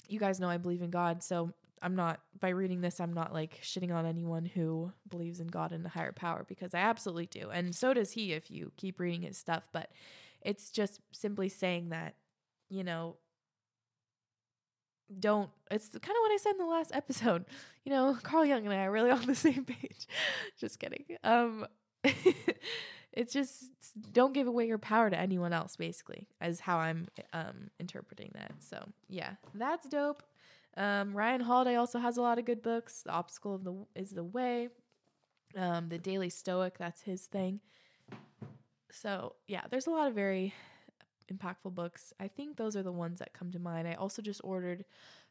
B: you guys know I believe in God, so I'm not by reading this I'm not like shitting on anyone who believes in God and a higher power because I absolutely do. And so does he if you keep reading his stuff, but it's just simply saying that, you know, don't it's kind of what I said in the last episode. You know, Carl Jung and I are really on the same page. just kidding. Um it's just don't give away your power to anyone else basically as how i'm um interpreting that so yeah that's dope um ryan holiday also has a lot of good books the obstacle of the is the way um the daily stoic that's his thing so yeah there's a lot of very impactful books i think those are the ones that come to mind i also just ordered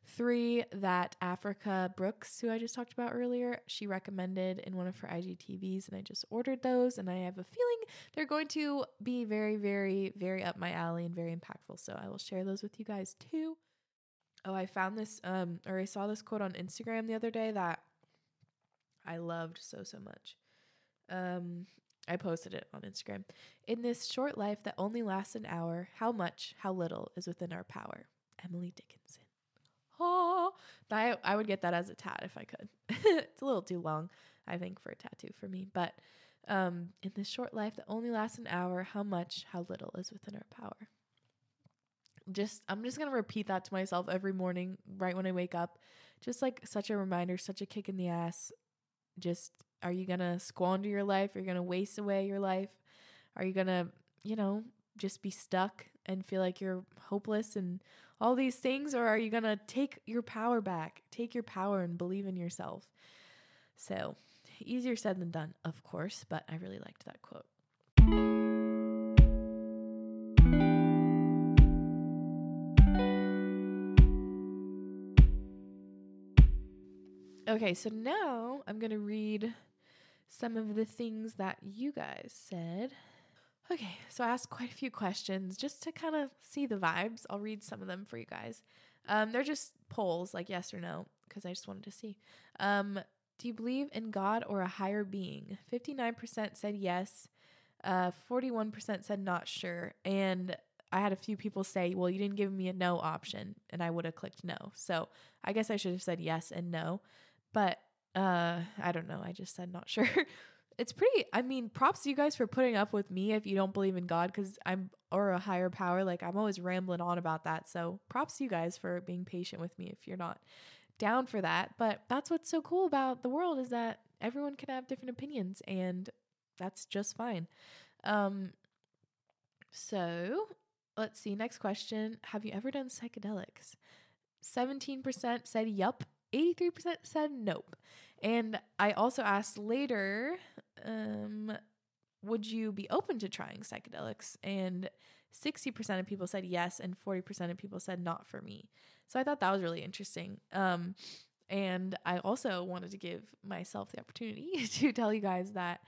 B: Three that Africa Brooks, who I just talked about earlier, she recommended in one of her IGTVs, and I just ordered those. And I have a feeling they're going to be very, very, very up my alley and very impactful. So I will share those with you guys too. Oh, I found this, um, or I saw this quote on Instagram the other day that I loved so, so much. Um, I posted it on Instagram. In this short life that only lasts an hour, how much, how little is within our power? Emily Dickinson oh, I, I would get that as a tat if I could. it's a little too long, I think, for a tattoo for me. But um, in this short life that only lasts an hour, how much, how little is within our power? Just, I'm just going to repeat that to myself every morning, right when I wake up. Just like such a reminder, such a kick in the ass. Just, are you going to squander your life? Are you going to waste away your life? Are you going to, you know, just be stuck and feel like you're hopeless and all these things? Or are you going to take your power back? Take your power and believe in yourself. So, easier said than done, of course, but I really liked that quote. Okay, so now I'm going to read some of the things that you guys said. Okay, so I asked quite a few questions just to kind of see the vibes. I'll read some of them for you guys. Um, they're just polls, like yes or no, because I just wanted to see. Um, do you believe in God or a higher being? 59% said yes, uh, 41% said not sure. And I had a few people say, well, you didn't give me a no option, and I would have clicked no. So I guess I should have said yes and no. But uh, I don't know. I just said not sure. It's pretty i mean props to you guys for putting up with me if you don't believe in god because i'm or a higher power like i'm always rambling on about that. So props to you guys for being patient with me if you're not down for that. But that's what's so cool about the world is that everyone can have different opinions and that's just fine. Um so let's see next question. Have you ever done psychedelics? 17% said yup 83% said nope and I also asked later, um, would you be open to trying psychedelics? And 60% of people said yes, and 40% of people said not for me. So I thought that was really interesting. Um, and I also wanted to give myself the opportunity to tell you guys that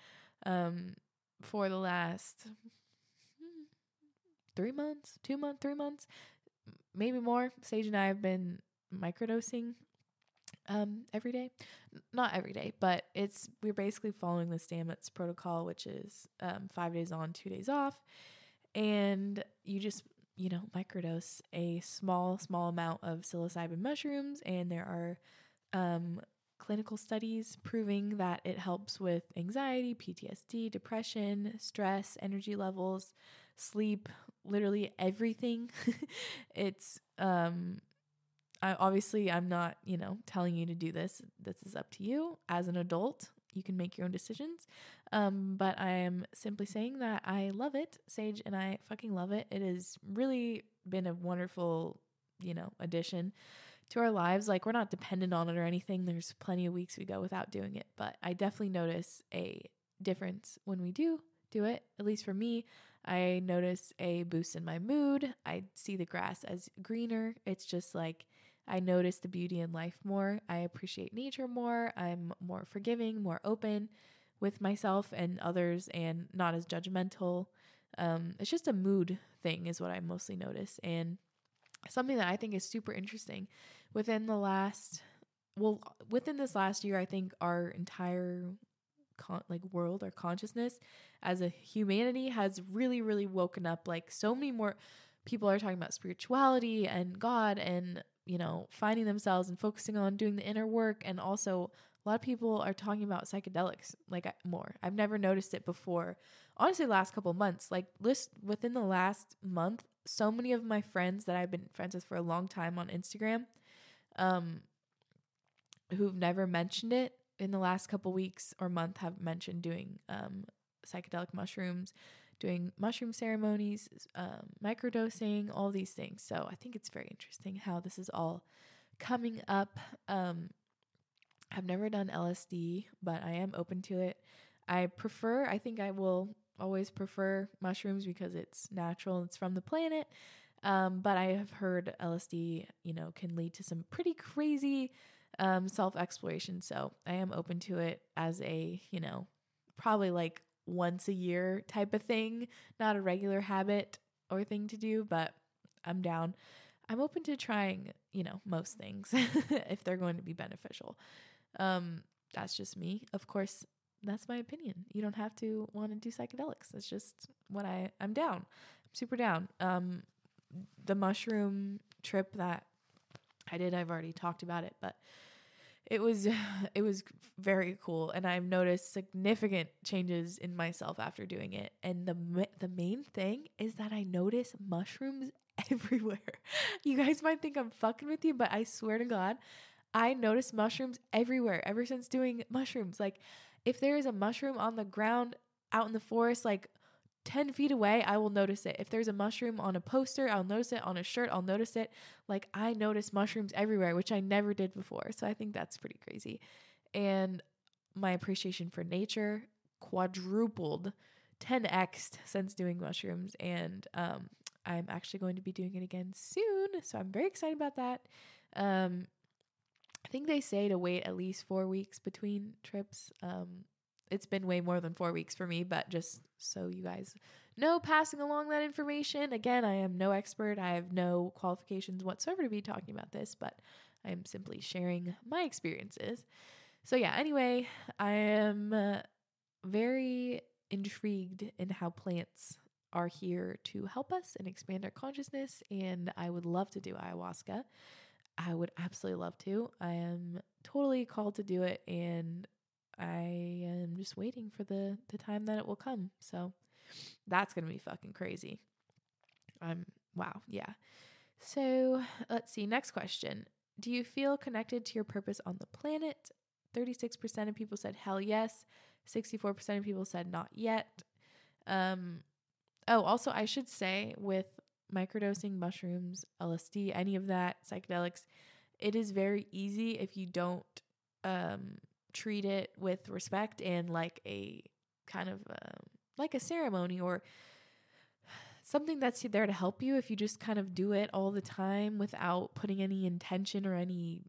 B: um, for the last three months, two months, three months, maybe more. Sage and I have been microdosing um every day. Not every day but it's we're basically following the stamets protocol which is um five days on two days off. And you just you know microdose a small small amount of psilocybin mushrooms. And there are um clinical studies proving that it helps with anxiety ptsd depression stress energy levels sleep literally everything. It's um I, obviously i'm not you know telling you to do this. This is up to you. As an adult you can make your own decisions. Um, but i am simply saying that i love it sage and i fucking love it. It has really been a wonderful you know addition to our lives. Like we're not dependent on it or anything. There's plenty of weeks we go without doing it. But i definitely notice a difference when we do do it. At least for me i notice a boost in my mood. I see the grass as greener. It's just like I notice the beauty in life more. I appreciate nature more. I'm more forgiving, more open with myself and others, and not as judgmental. Um, it's just a mood thing, is what I mostly notice. And something that I think is super interesting within the last, well, within this last year, I think our entire con- like world or consciousness as a humanity has really, really woken up. Like so many more people are talking about spirituality and God and you know, finding themselves and focusing on doing the inner work. And also, a lot of people are talking about psychedelics like more. I've never noticed it before. Honestly, last couple months, like list within the last month, so many of my friends that I've been friends with for a long time on Instagram, um, who've never mentioned it in the last couple weeks or month have mentioned doing um, psychedelic mushrooms doing mushroom ceremonies, um, microdosing, all these things. So I think it's very interesting how this is all coming up. Um, I've never done LSD, but I am open to it. I prefer, I think I will always prefer mushrooms because it's natural, it's from the planet. Um, but I have heard LSD, you know, can lead to some pretty crazy um, self exploration. So I am open to it as a, you know, probably like once a year type of thing, not a regular habit or thing to do, but I'm down. I'm open to trying, you know, most things if they're going to be beneficial. Um, that's just me. Of course, that's my opinion. You don't have to want to do psychedelics. That's just what I I'm down. I'm super down. Um, the mushroom trip that I did, I've already talked about it, but it was it was very cool and i've noticed significant changes in myself after doing it and the the main thing is that i notice mushrooms everywhere. You guys might think i'm fucking with you but i swear to god i notice mushrooms everywhere ever since doing mushrooms. Like if there is a mushroom on the ground out in the forest like 10 feet away, I will notice it. If there's a mushroom on a poster, I'll notice it. On a shirt, I'll notice it. Like I notice mushrooms everywhere, which I never did before. So I think that's pretty crazy. And my appreciation for nature quadrupled 10x since doing mushrooms. And um, I'm actually going to be doing it again soon. So I'm very excited about that. Um, I think they say to wait at least four weeks between trips. Um, it's been way more than four weeks for me, but just so you guys know, passing along that information. Again, I am no expert. I have no qualifications whatsoever to be talking about this, but I am simply sharing my experiences. So, yeah, anyway, I am uh, very intrigued in how plants are here to help us and expand our consciousness. And I would love to do ayahuasca. I would absolutely love to. I am totally called to do it. And I am just waiting for the the time that it will come. So that's going to be fucking crazy. I'm wow, yeah. So, let's see, next question. Do you feel connected to your purpose on the planet? 36% of people said hell yes. 64% of people said not yet. Um oh, also I should say with microdosing mushrooms, LSD, any of that, psychedelics, it is very easy if you don't um treat it with respect and like a kind of um, like a ceremony or something that's there to help you if you just kind of do it all the time without putting any intention or any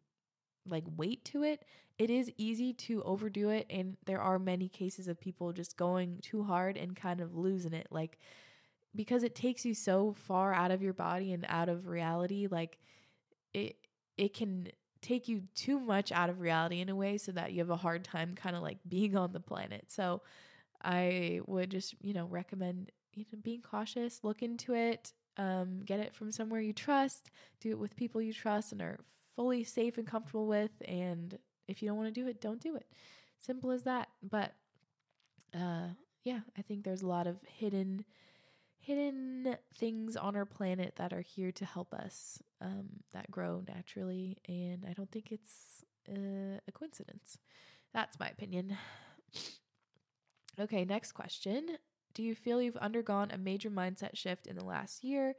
B: like weight to it it is easy to overdo it and there are many cases of people just going too hard and kind of losing it like because it takes you so far out of your body and out of reality, like it it can take you too much out of reality in a way so that you have a hard time kind of like being on the planet. So I would just, you know, recommend you know being cautious, look into it, um, get it from somewhere you trust, do it with people you trust and are fully safe and comfortable with. And if you don't want to do it, don't do it. Simple as that. But uh, yeah, I think there's a lot of hidden hidden things on our planet that are here to help us um, that grow naturally and i don't think it's uh, a coincidence. That's my opinion. Okay next question. Do you feel you've undergone a major mindset shift in the last year?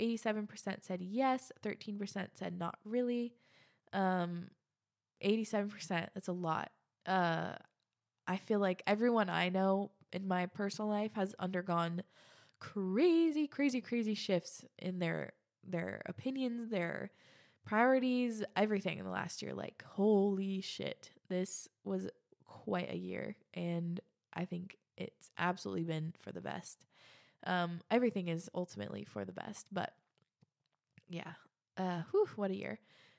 B: 87% said yes 13% said not really. Um 87% that's a lot. Uh i feel like everyone i know in my personal life has undergone crazy, crazy, crazy shifts in their their opinions, their priorities, everything in the last year. Like, holy shit. This was quite a year. And I think it's absolutely been for the best. Um, everything is ultimately for the best, but yeah. Uh whew, what a year.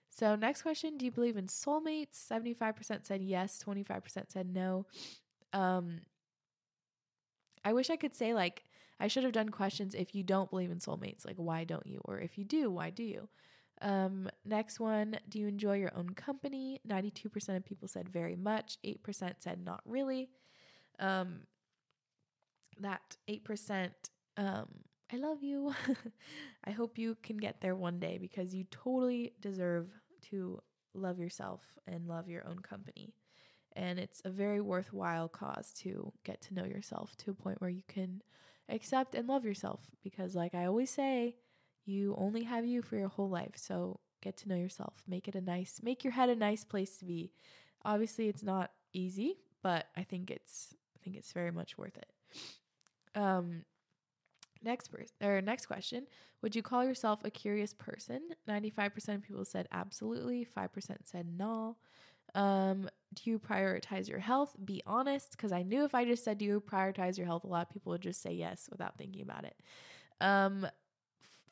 B: So next question, do you believe in soulmates? 75% said yes, 25% said no. Um I wish I could say like I should have done questions if you don't believe in soulmates, like why don't you? Or if you do, why do you? Um, next one, do you enjoy your own company? 92% of people said very much, 8% said not really. Um, that 8%, um, I love you. I hope you can get there one day because you totally deserve to love yourself and love your own company. And it's a very worthwhile cause to get to know yourself to a point where you can accept and love yourself. Because, like I always say, you only have you for your whole life. So get to know yourself. Make it a nice, make your head a nice place to be. Obviously, it's not easy, but I think it's, I think it's very much worth it. Um, next person or next question would you call yourself a curious person 95% of people said absolutely 5% said no um, do you prioritize your health? Be honest, because I knew if I just said, Do you prioritize your health? A lot of people would just say yes without thinking about it. Um,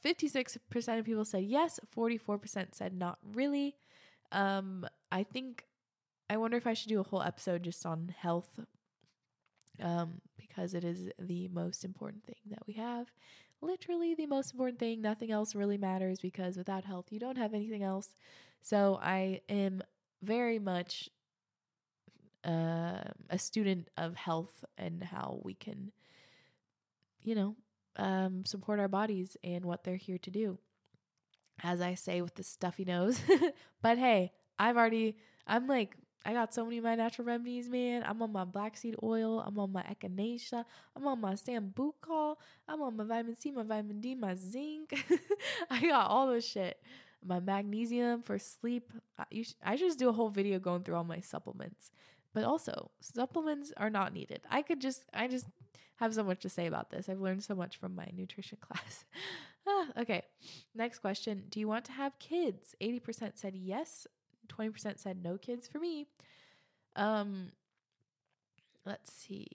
B: 56% of people said yes, 44% said not really. Um, I think, I wonder if I should do a whole episode just on health um, because it is the most important thing that we have. Literally, the most important thing. Nothing else really matters because without health, you don't have anything else. So, I am very much uh, a student of health and how we can, you know, um, support our bodies and what they're here to do. As I say with the stuffy nose. but hey, I've already, I'm like, I got so many of my natural remedies, man. I'm on my black seed oil. I'm on my echinacea. I'm on my sambucol. I'm on my vitamin C, my vitamin D, my zinc. I got all this shit my magnesium for sleep. I, sh- I should just do a whole video going through all my supplements. But also, supplements are not needed. I could just, I just have so much to say about this. I've learned so much from my nutrition class. ah, okay, next question. Do you want to have kids? 80% said yes, 20% said no kids for me. Um, let's see.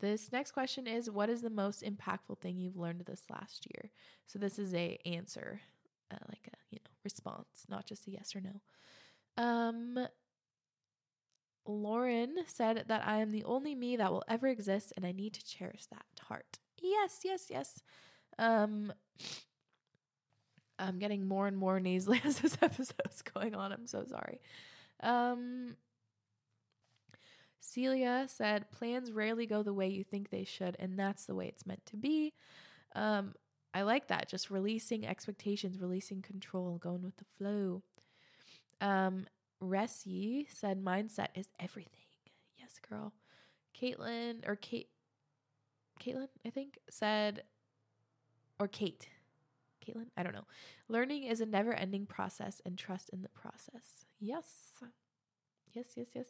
B: This next question is what is the most impactful thing you've learned this last year? So this is a answer uh, like a you know response, not just a yes or no. Um, Lauren said that I am the only me that will ever exist, and I need to cherish that heart. Yes, yes, yes. Um, I'm getting more and more nasally as this episode's going on. I'm so sorry. Um, Celia said, plans rarely go the way you think they should, and that's the way it's meant to be. Um, I like that. Just releasing expectations, releasing control, going with the flow. Um, Resi said mindset is everything. Yes, girl. Caitlin or Kate Caitlin, I think, said or Kate. Caitlin, I don't know. Learning is a never ending process and trust in the process. Yes. Yes, yes, yes.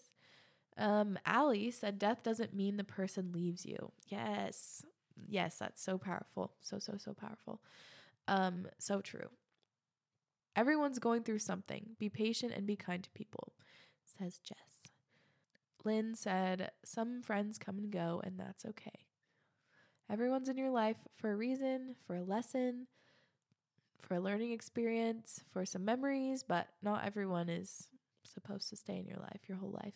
B: Um, Allie said death doesn't mean the person leaves you. Yes yes, that's so powerful. So, so, so powerful. Um, so true. Everyone's going through something. Be patient and be kind to people, says Jess. Lynn said, Some friends come and go, and that's okay. Everyone's in your life for a reason, for a lesson, for a learning experience, for some memories, but not everyone is supposed to stay in your life your whole life.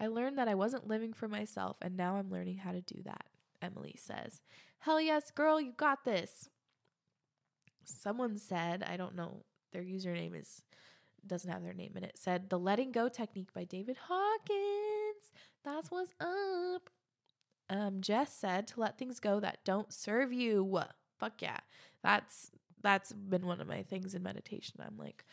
B: I learned that I wasn't living for myself, and now I'm learning how to do that, Emily says. Hell yes, girl, you got this. Someone said, I don't know, their username is doesn't have their name in it, said the letting go technique by David Hawkins. That's what's up. Um, Jess said to let things go that don't serve you. Fuck yeah. That's that's been one of my things in meditation. I'm like,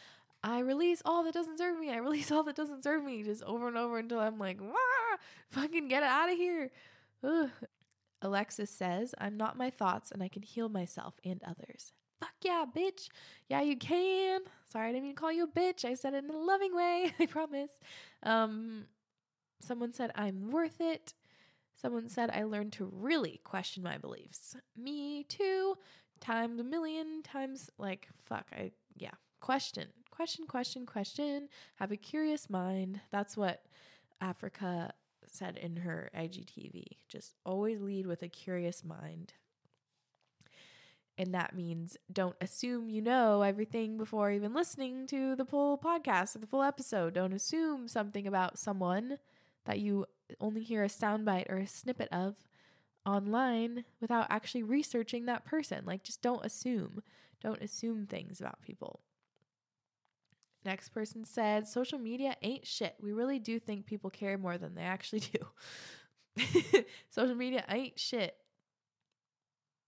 B: I release all that doesn't serve me. I release all that doesn't serve me, just over and over until I'm like, Wah! fucking get it out of here. Ugh. Alexis says, I'm not my thoughts and I can heal myself and others. Fuck yeah, bitch. Yeah, you can. Sorry, I didn't mean to call you a bitch. I said it in a loving way. I promise. Um, someone said, I'm worth it. Someone said, I learned to really question my beliefs. Me too. Times a million times. Like, fuck. I, yeah. Question, question, question, question. Have a curious mind. That's what Africa said in her IGTV. Just always lead with a curious mind. And that means don't assume you know everything before even listening to the full podcast or the full episode. Don't assume something about someone that you only hear a soundbite or a snippet of online without actually researching that person. Like, just don't assume. Don't assume things about people. Next person said, social media ain't shit. We really do think people care more than they actually do. social media ain't shit.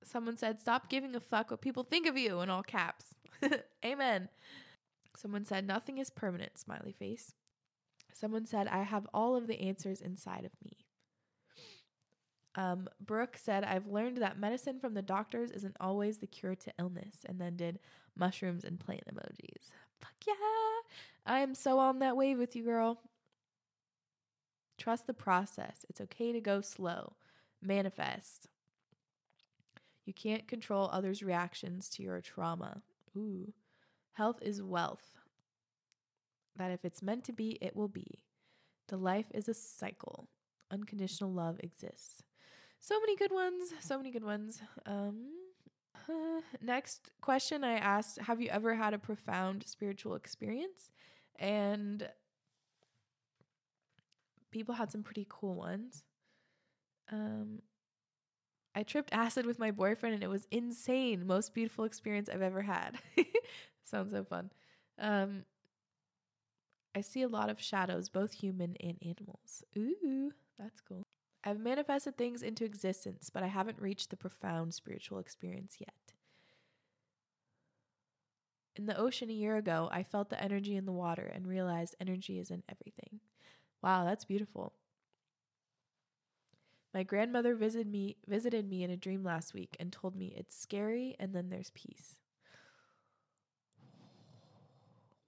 B: Someone said, stop giving a fuck what people think of you in all caps. Amen. Someone said, nothing is permanent, smiley face. Someone said, I have all of the answers inside of me. Um, Brooke said, I've learned that medicine from the doctors isn't always the cure to illness, and then did mushrooms and plant emojis. Fuck yeah. I am so on that wave with you, girl. Trust the process. It's okay to go slow. Manifest. You can't control others' reactions to your trauma. Ooh. Health is wealth. That if it's meant to be, it will be. The life is a cycle. Unconditional love exists. So many good ones. So many good ones. Um, next question I asked Have you ever had a profound spiritual experience? And people had some pretty cool ones. Um, I tripped acid with my boyfriend and it was insane. Most beautiful experience I've ever had. Sounds so fun. Um, I see a lot of shadows, both human and animals. Ooh, that's cool. I've manifested things into existence, but I haven't reached the profound spiritual experience yet. In the ocean a year ago, I felt the energy in the water and realized energy is in everything. Wow, that's beautiful. My grandmother visited me visited me in a dream last week and told me it's scary and then there's peace.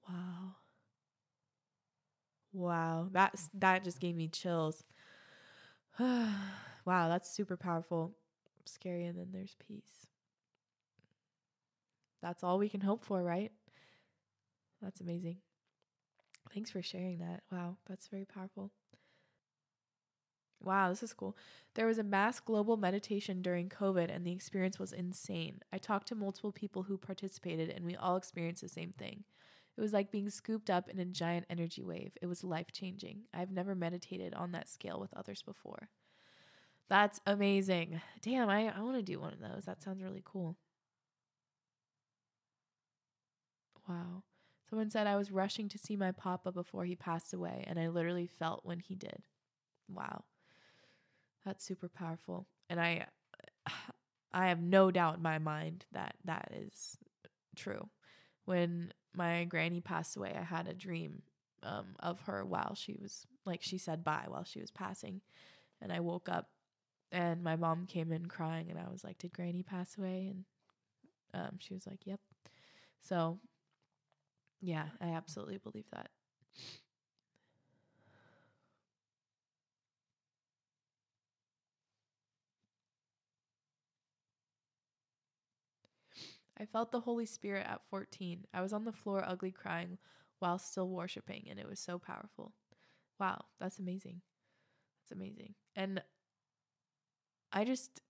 B: Wow. Wow, that's that just gave me chills. wow, that's super powerful. Scary and then there's peace. That's all we can hope for, right? That's amazing. Thanks for sharing that. Wow, that's very powerful. Wow, this is cool. There was a mass global meditation during COVID, and the experience was insane. I talked to multiple people who participated, and we all experienced the same thing. It was like being scooped up in a giant energy wave. It was life changing. I've never meditated on that scale with others before. That's amazing. Damn, I, I want to do one of those. That sounds really cool. Wow. Someone said I was rushing to see my papa before he passed away, and I literally felt when he did. Wow. That's super powerful. And I I have no doubt in my mind that that is true. When my granny passed away, I had a dream um, of her while she was like she said bye while she was passing, and I woke up and my mom came in crying, and I was like, "Did granny pass away?" And um, she was like, "Yep." So, yeah, I absolutely believe that. I felt the Holy Spirit at 14. I was on the floor, ugly crying while still worshiping, and it was so powerful. wow, that's amazing. That's amazing. And I just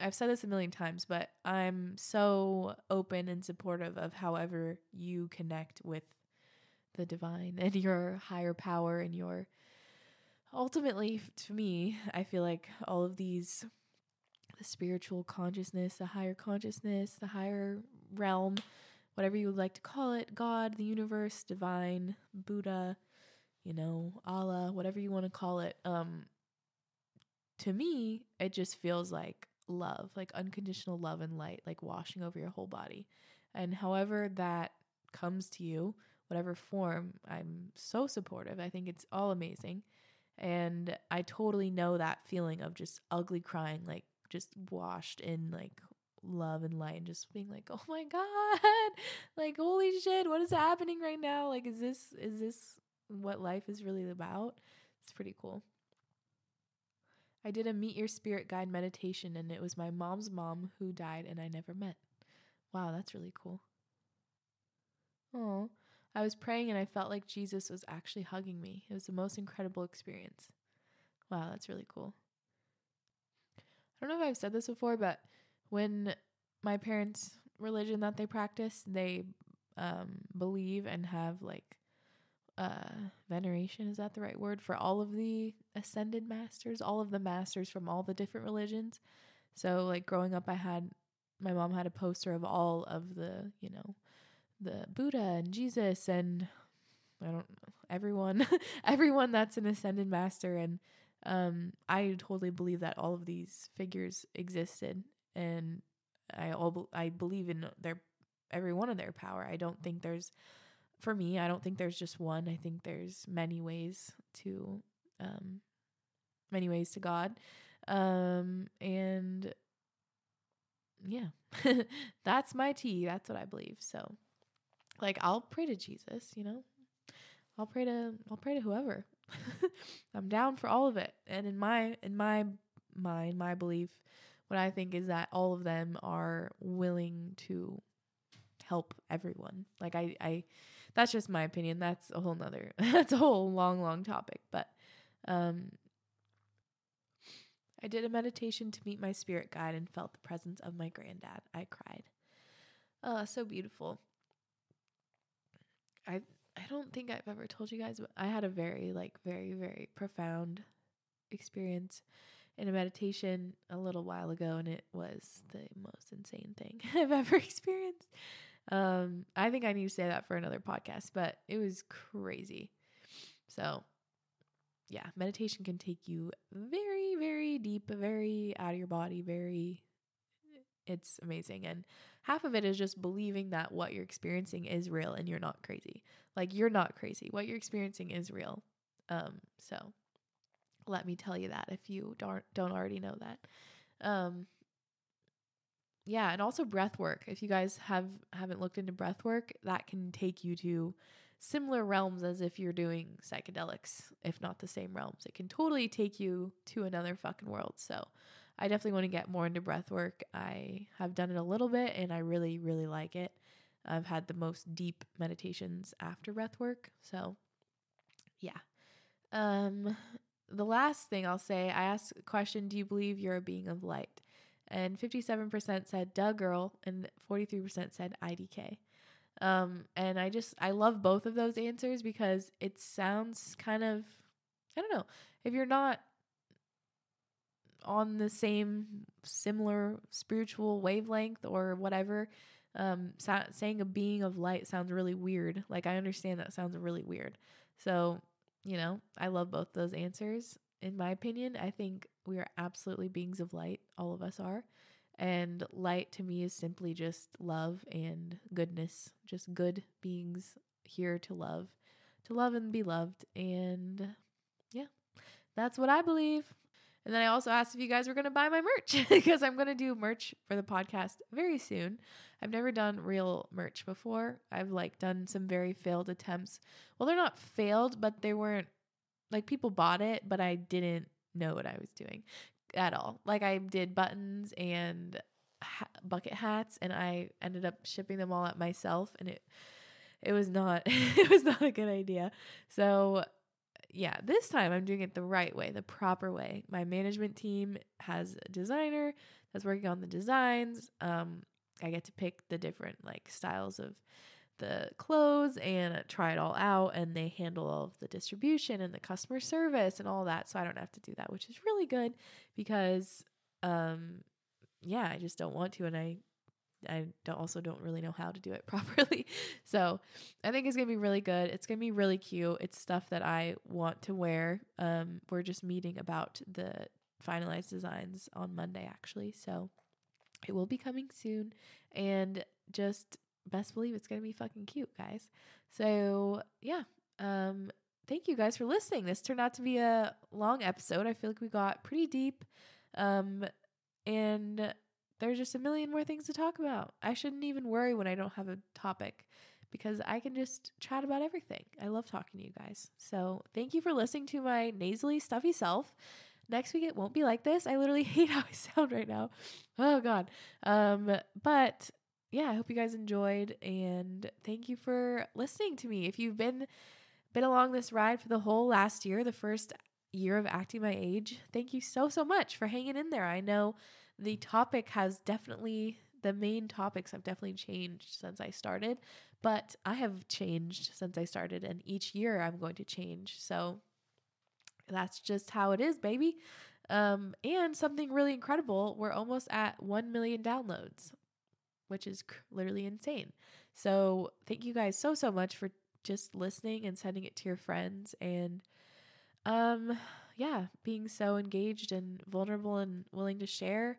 B: I've said this a million times, but I'm so open and supportive of however you connect with the divine and your higher power and your ultimately to me, I feel like all of these the spiritual consciousness, the higher consciousness, the higher realm, whatever you would like to call it, God, the universe, divine, Buddha, you know, Allah, whatever you want to call it. Um to me, it just feels like love, like unconditional love and light, like washing over your whole body. And however that comes to you, whatever form, I'm so supportive. I think it's all amazing. And I totally know that feeling of just ugly crying, like just washed in like love and light and just being like, "Oh my god. Like holy shit, what is happening right now? Like is this is this what life is really about?" It's pretty cool. I did a meet your spirit guide meditation and it was my mom's mom who died and I never met. Wow, that's really cool. Oh, I was praying and I felt like Jesus was actually hugging me. It was the most incredible experience. Wow, that's really cool. I don't know if I've said this before, but when my parents' religion that they practice, they um, believe and have like uh, veneration is that the right word for all of the ascended masters, all of the masters from all the different religions. So like growing up, I had my mom had a poster of all of the you know the Buddha and Jesus and I don't know everyone everyone that's an ascended master and um I totally believe that all of these figures existed and I all I believe in their every one of their power. I don't think there's for me, I don't think there's just one. I think there's many ways to um many ways to God. Um and yeah. that's my tea. That's what I believe. So like I'll pray to Jesus, you know. I'll pray to I'll pray to whoever. I'm down for all of it. And in my in my mind, my belief, what I think is that all of them are willing to help everyone. Like I I that's just my opinion. That's a whole nother that's a whole long, long topic. But um I did a meditation to meet my spirit guide and felt the presence of my granddad. I cried. Oh, so beautiful. I I don't think I've ever told you guys, but I had a very like very very profound experience in a meditation a little while ago and it was the most insane thing I've ever experienced. Um I think I need to say that for another podcast, but it was crazy. So, yeah, meditation can take you very very deep, very out of your body, very it's amazing and half of it is just believing that what you're experiencing is real and you're not crazy. Like you're not crazy. What you're experiencing is real. Um so let me tell you that if you don't don't already know that. Um yeah, and also breath work. If you guys have haven't looked into breath work, that can take you to similar realms as if you're doing psychedelics, if not the same realms. It can totally take you to another fucking world. So, I definitely want to get more into breath work. I have done it a little bit and I really, really like it. I've had the most deep meditations after breath work. So, yeah. Um, the last thing I'll say, I asked a question Do you believe you're a being of light? And 57% said duh girl, and 43% said IDK. Um, and I just, I love both of those answers because it sounds kind of, I don't know, if you're not on the same similar spiritual wavelength or whatever. Um sa- saying a being of light sounds really weird. Like i understand that sounds really weird. So you know i love both those answers. In my opinion i think we are absolutely beings of light all of us are. And light to me is simply just love and goodness. Just good beings here to love to love and be loved. And yeah that's what i believe and then I also asked if you guys were going to buy my merch because I'm going to do merch for the podcast very soon. I've never done real merch before. I've like done some very failed attempts. Well, they're not failed, but they weren't like people bought it, but I didn't know what I was doing at all. Like I did buttons and ha- bucket hats and I ended up shipping them all out myself and it it was not it was not a good idea. So yeah, this time I'm doing it the right way, the proper way. My management team has a designer that's working on the designs. Um, I get to pick the different like styles of the clothes and try it all out and they handle all of the distribution and the customer service and all that so I don't have to do that which is really good because um yeah I just don't want to and I I don't also don't really know how to do it properly. So I think it's gonna be really good. It's gonna be really cute. It's stuff that I want to wear. Um, we're just meeting about the finalized designs on Monday actually. So it will be coming soon. And just best believe it's gonna be fucking cute, guys. So yeah. Um thank you guys for listening. This turned out to be a long episode. I feel like we got pretty deep. Um and there's just a million more things to talk about. I shouldn't even worry when I don't have a topic because I can just chat about everything. I love talking to you guys. So, thank you for listening to my nasally, stuffy self. Next week it won't be like this. I literally hate how I sound right now. Oh god. Um but yeah, I hope you guys enjoyed and thank you for listening to me. If you've been been along this ride for the whole last year, the first year of acting my age, thank you so so much for hanging in there. I know the topic has definitely the main topics have definitely changed since I started, but I have changed since I started and each year I'm going to change. So that's just how it is, baby. Um, and something really incredible, we're almost at 1 million downloads, which is literally insane. So, thank you guys so so much for just listening and sending it to your friends and um yeah, being so engaged and vulnerable and willing to share.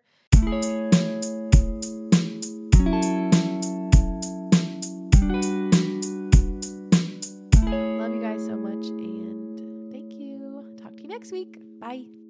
B: Love you guys so much and thank you. Talk to you next week. Bye.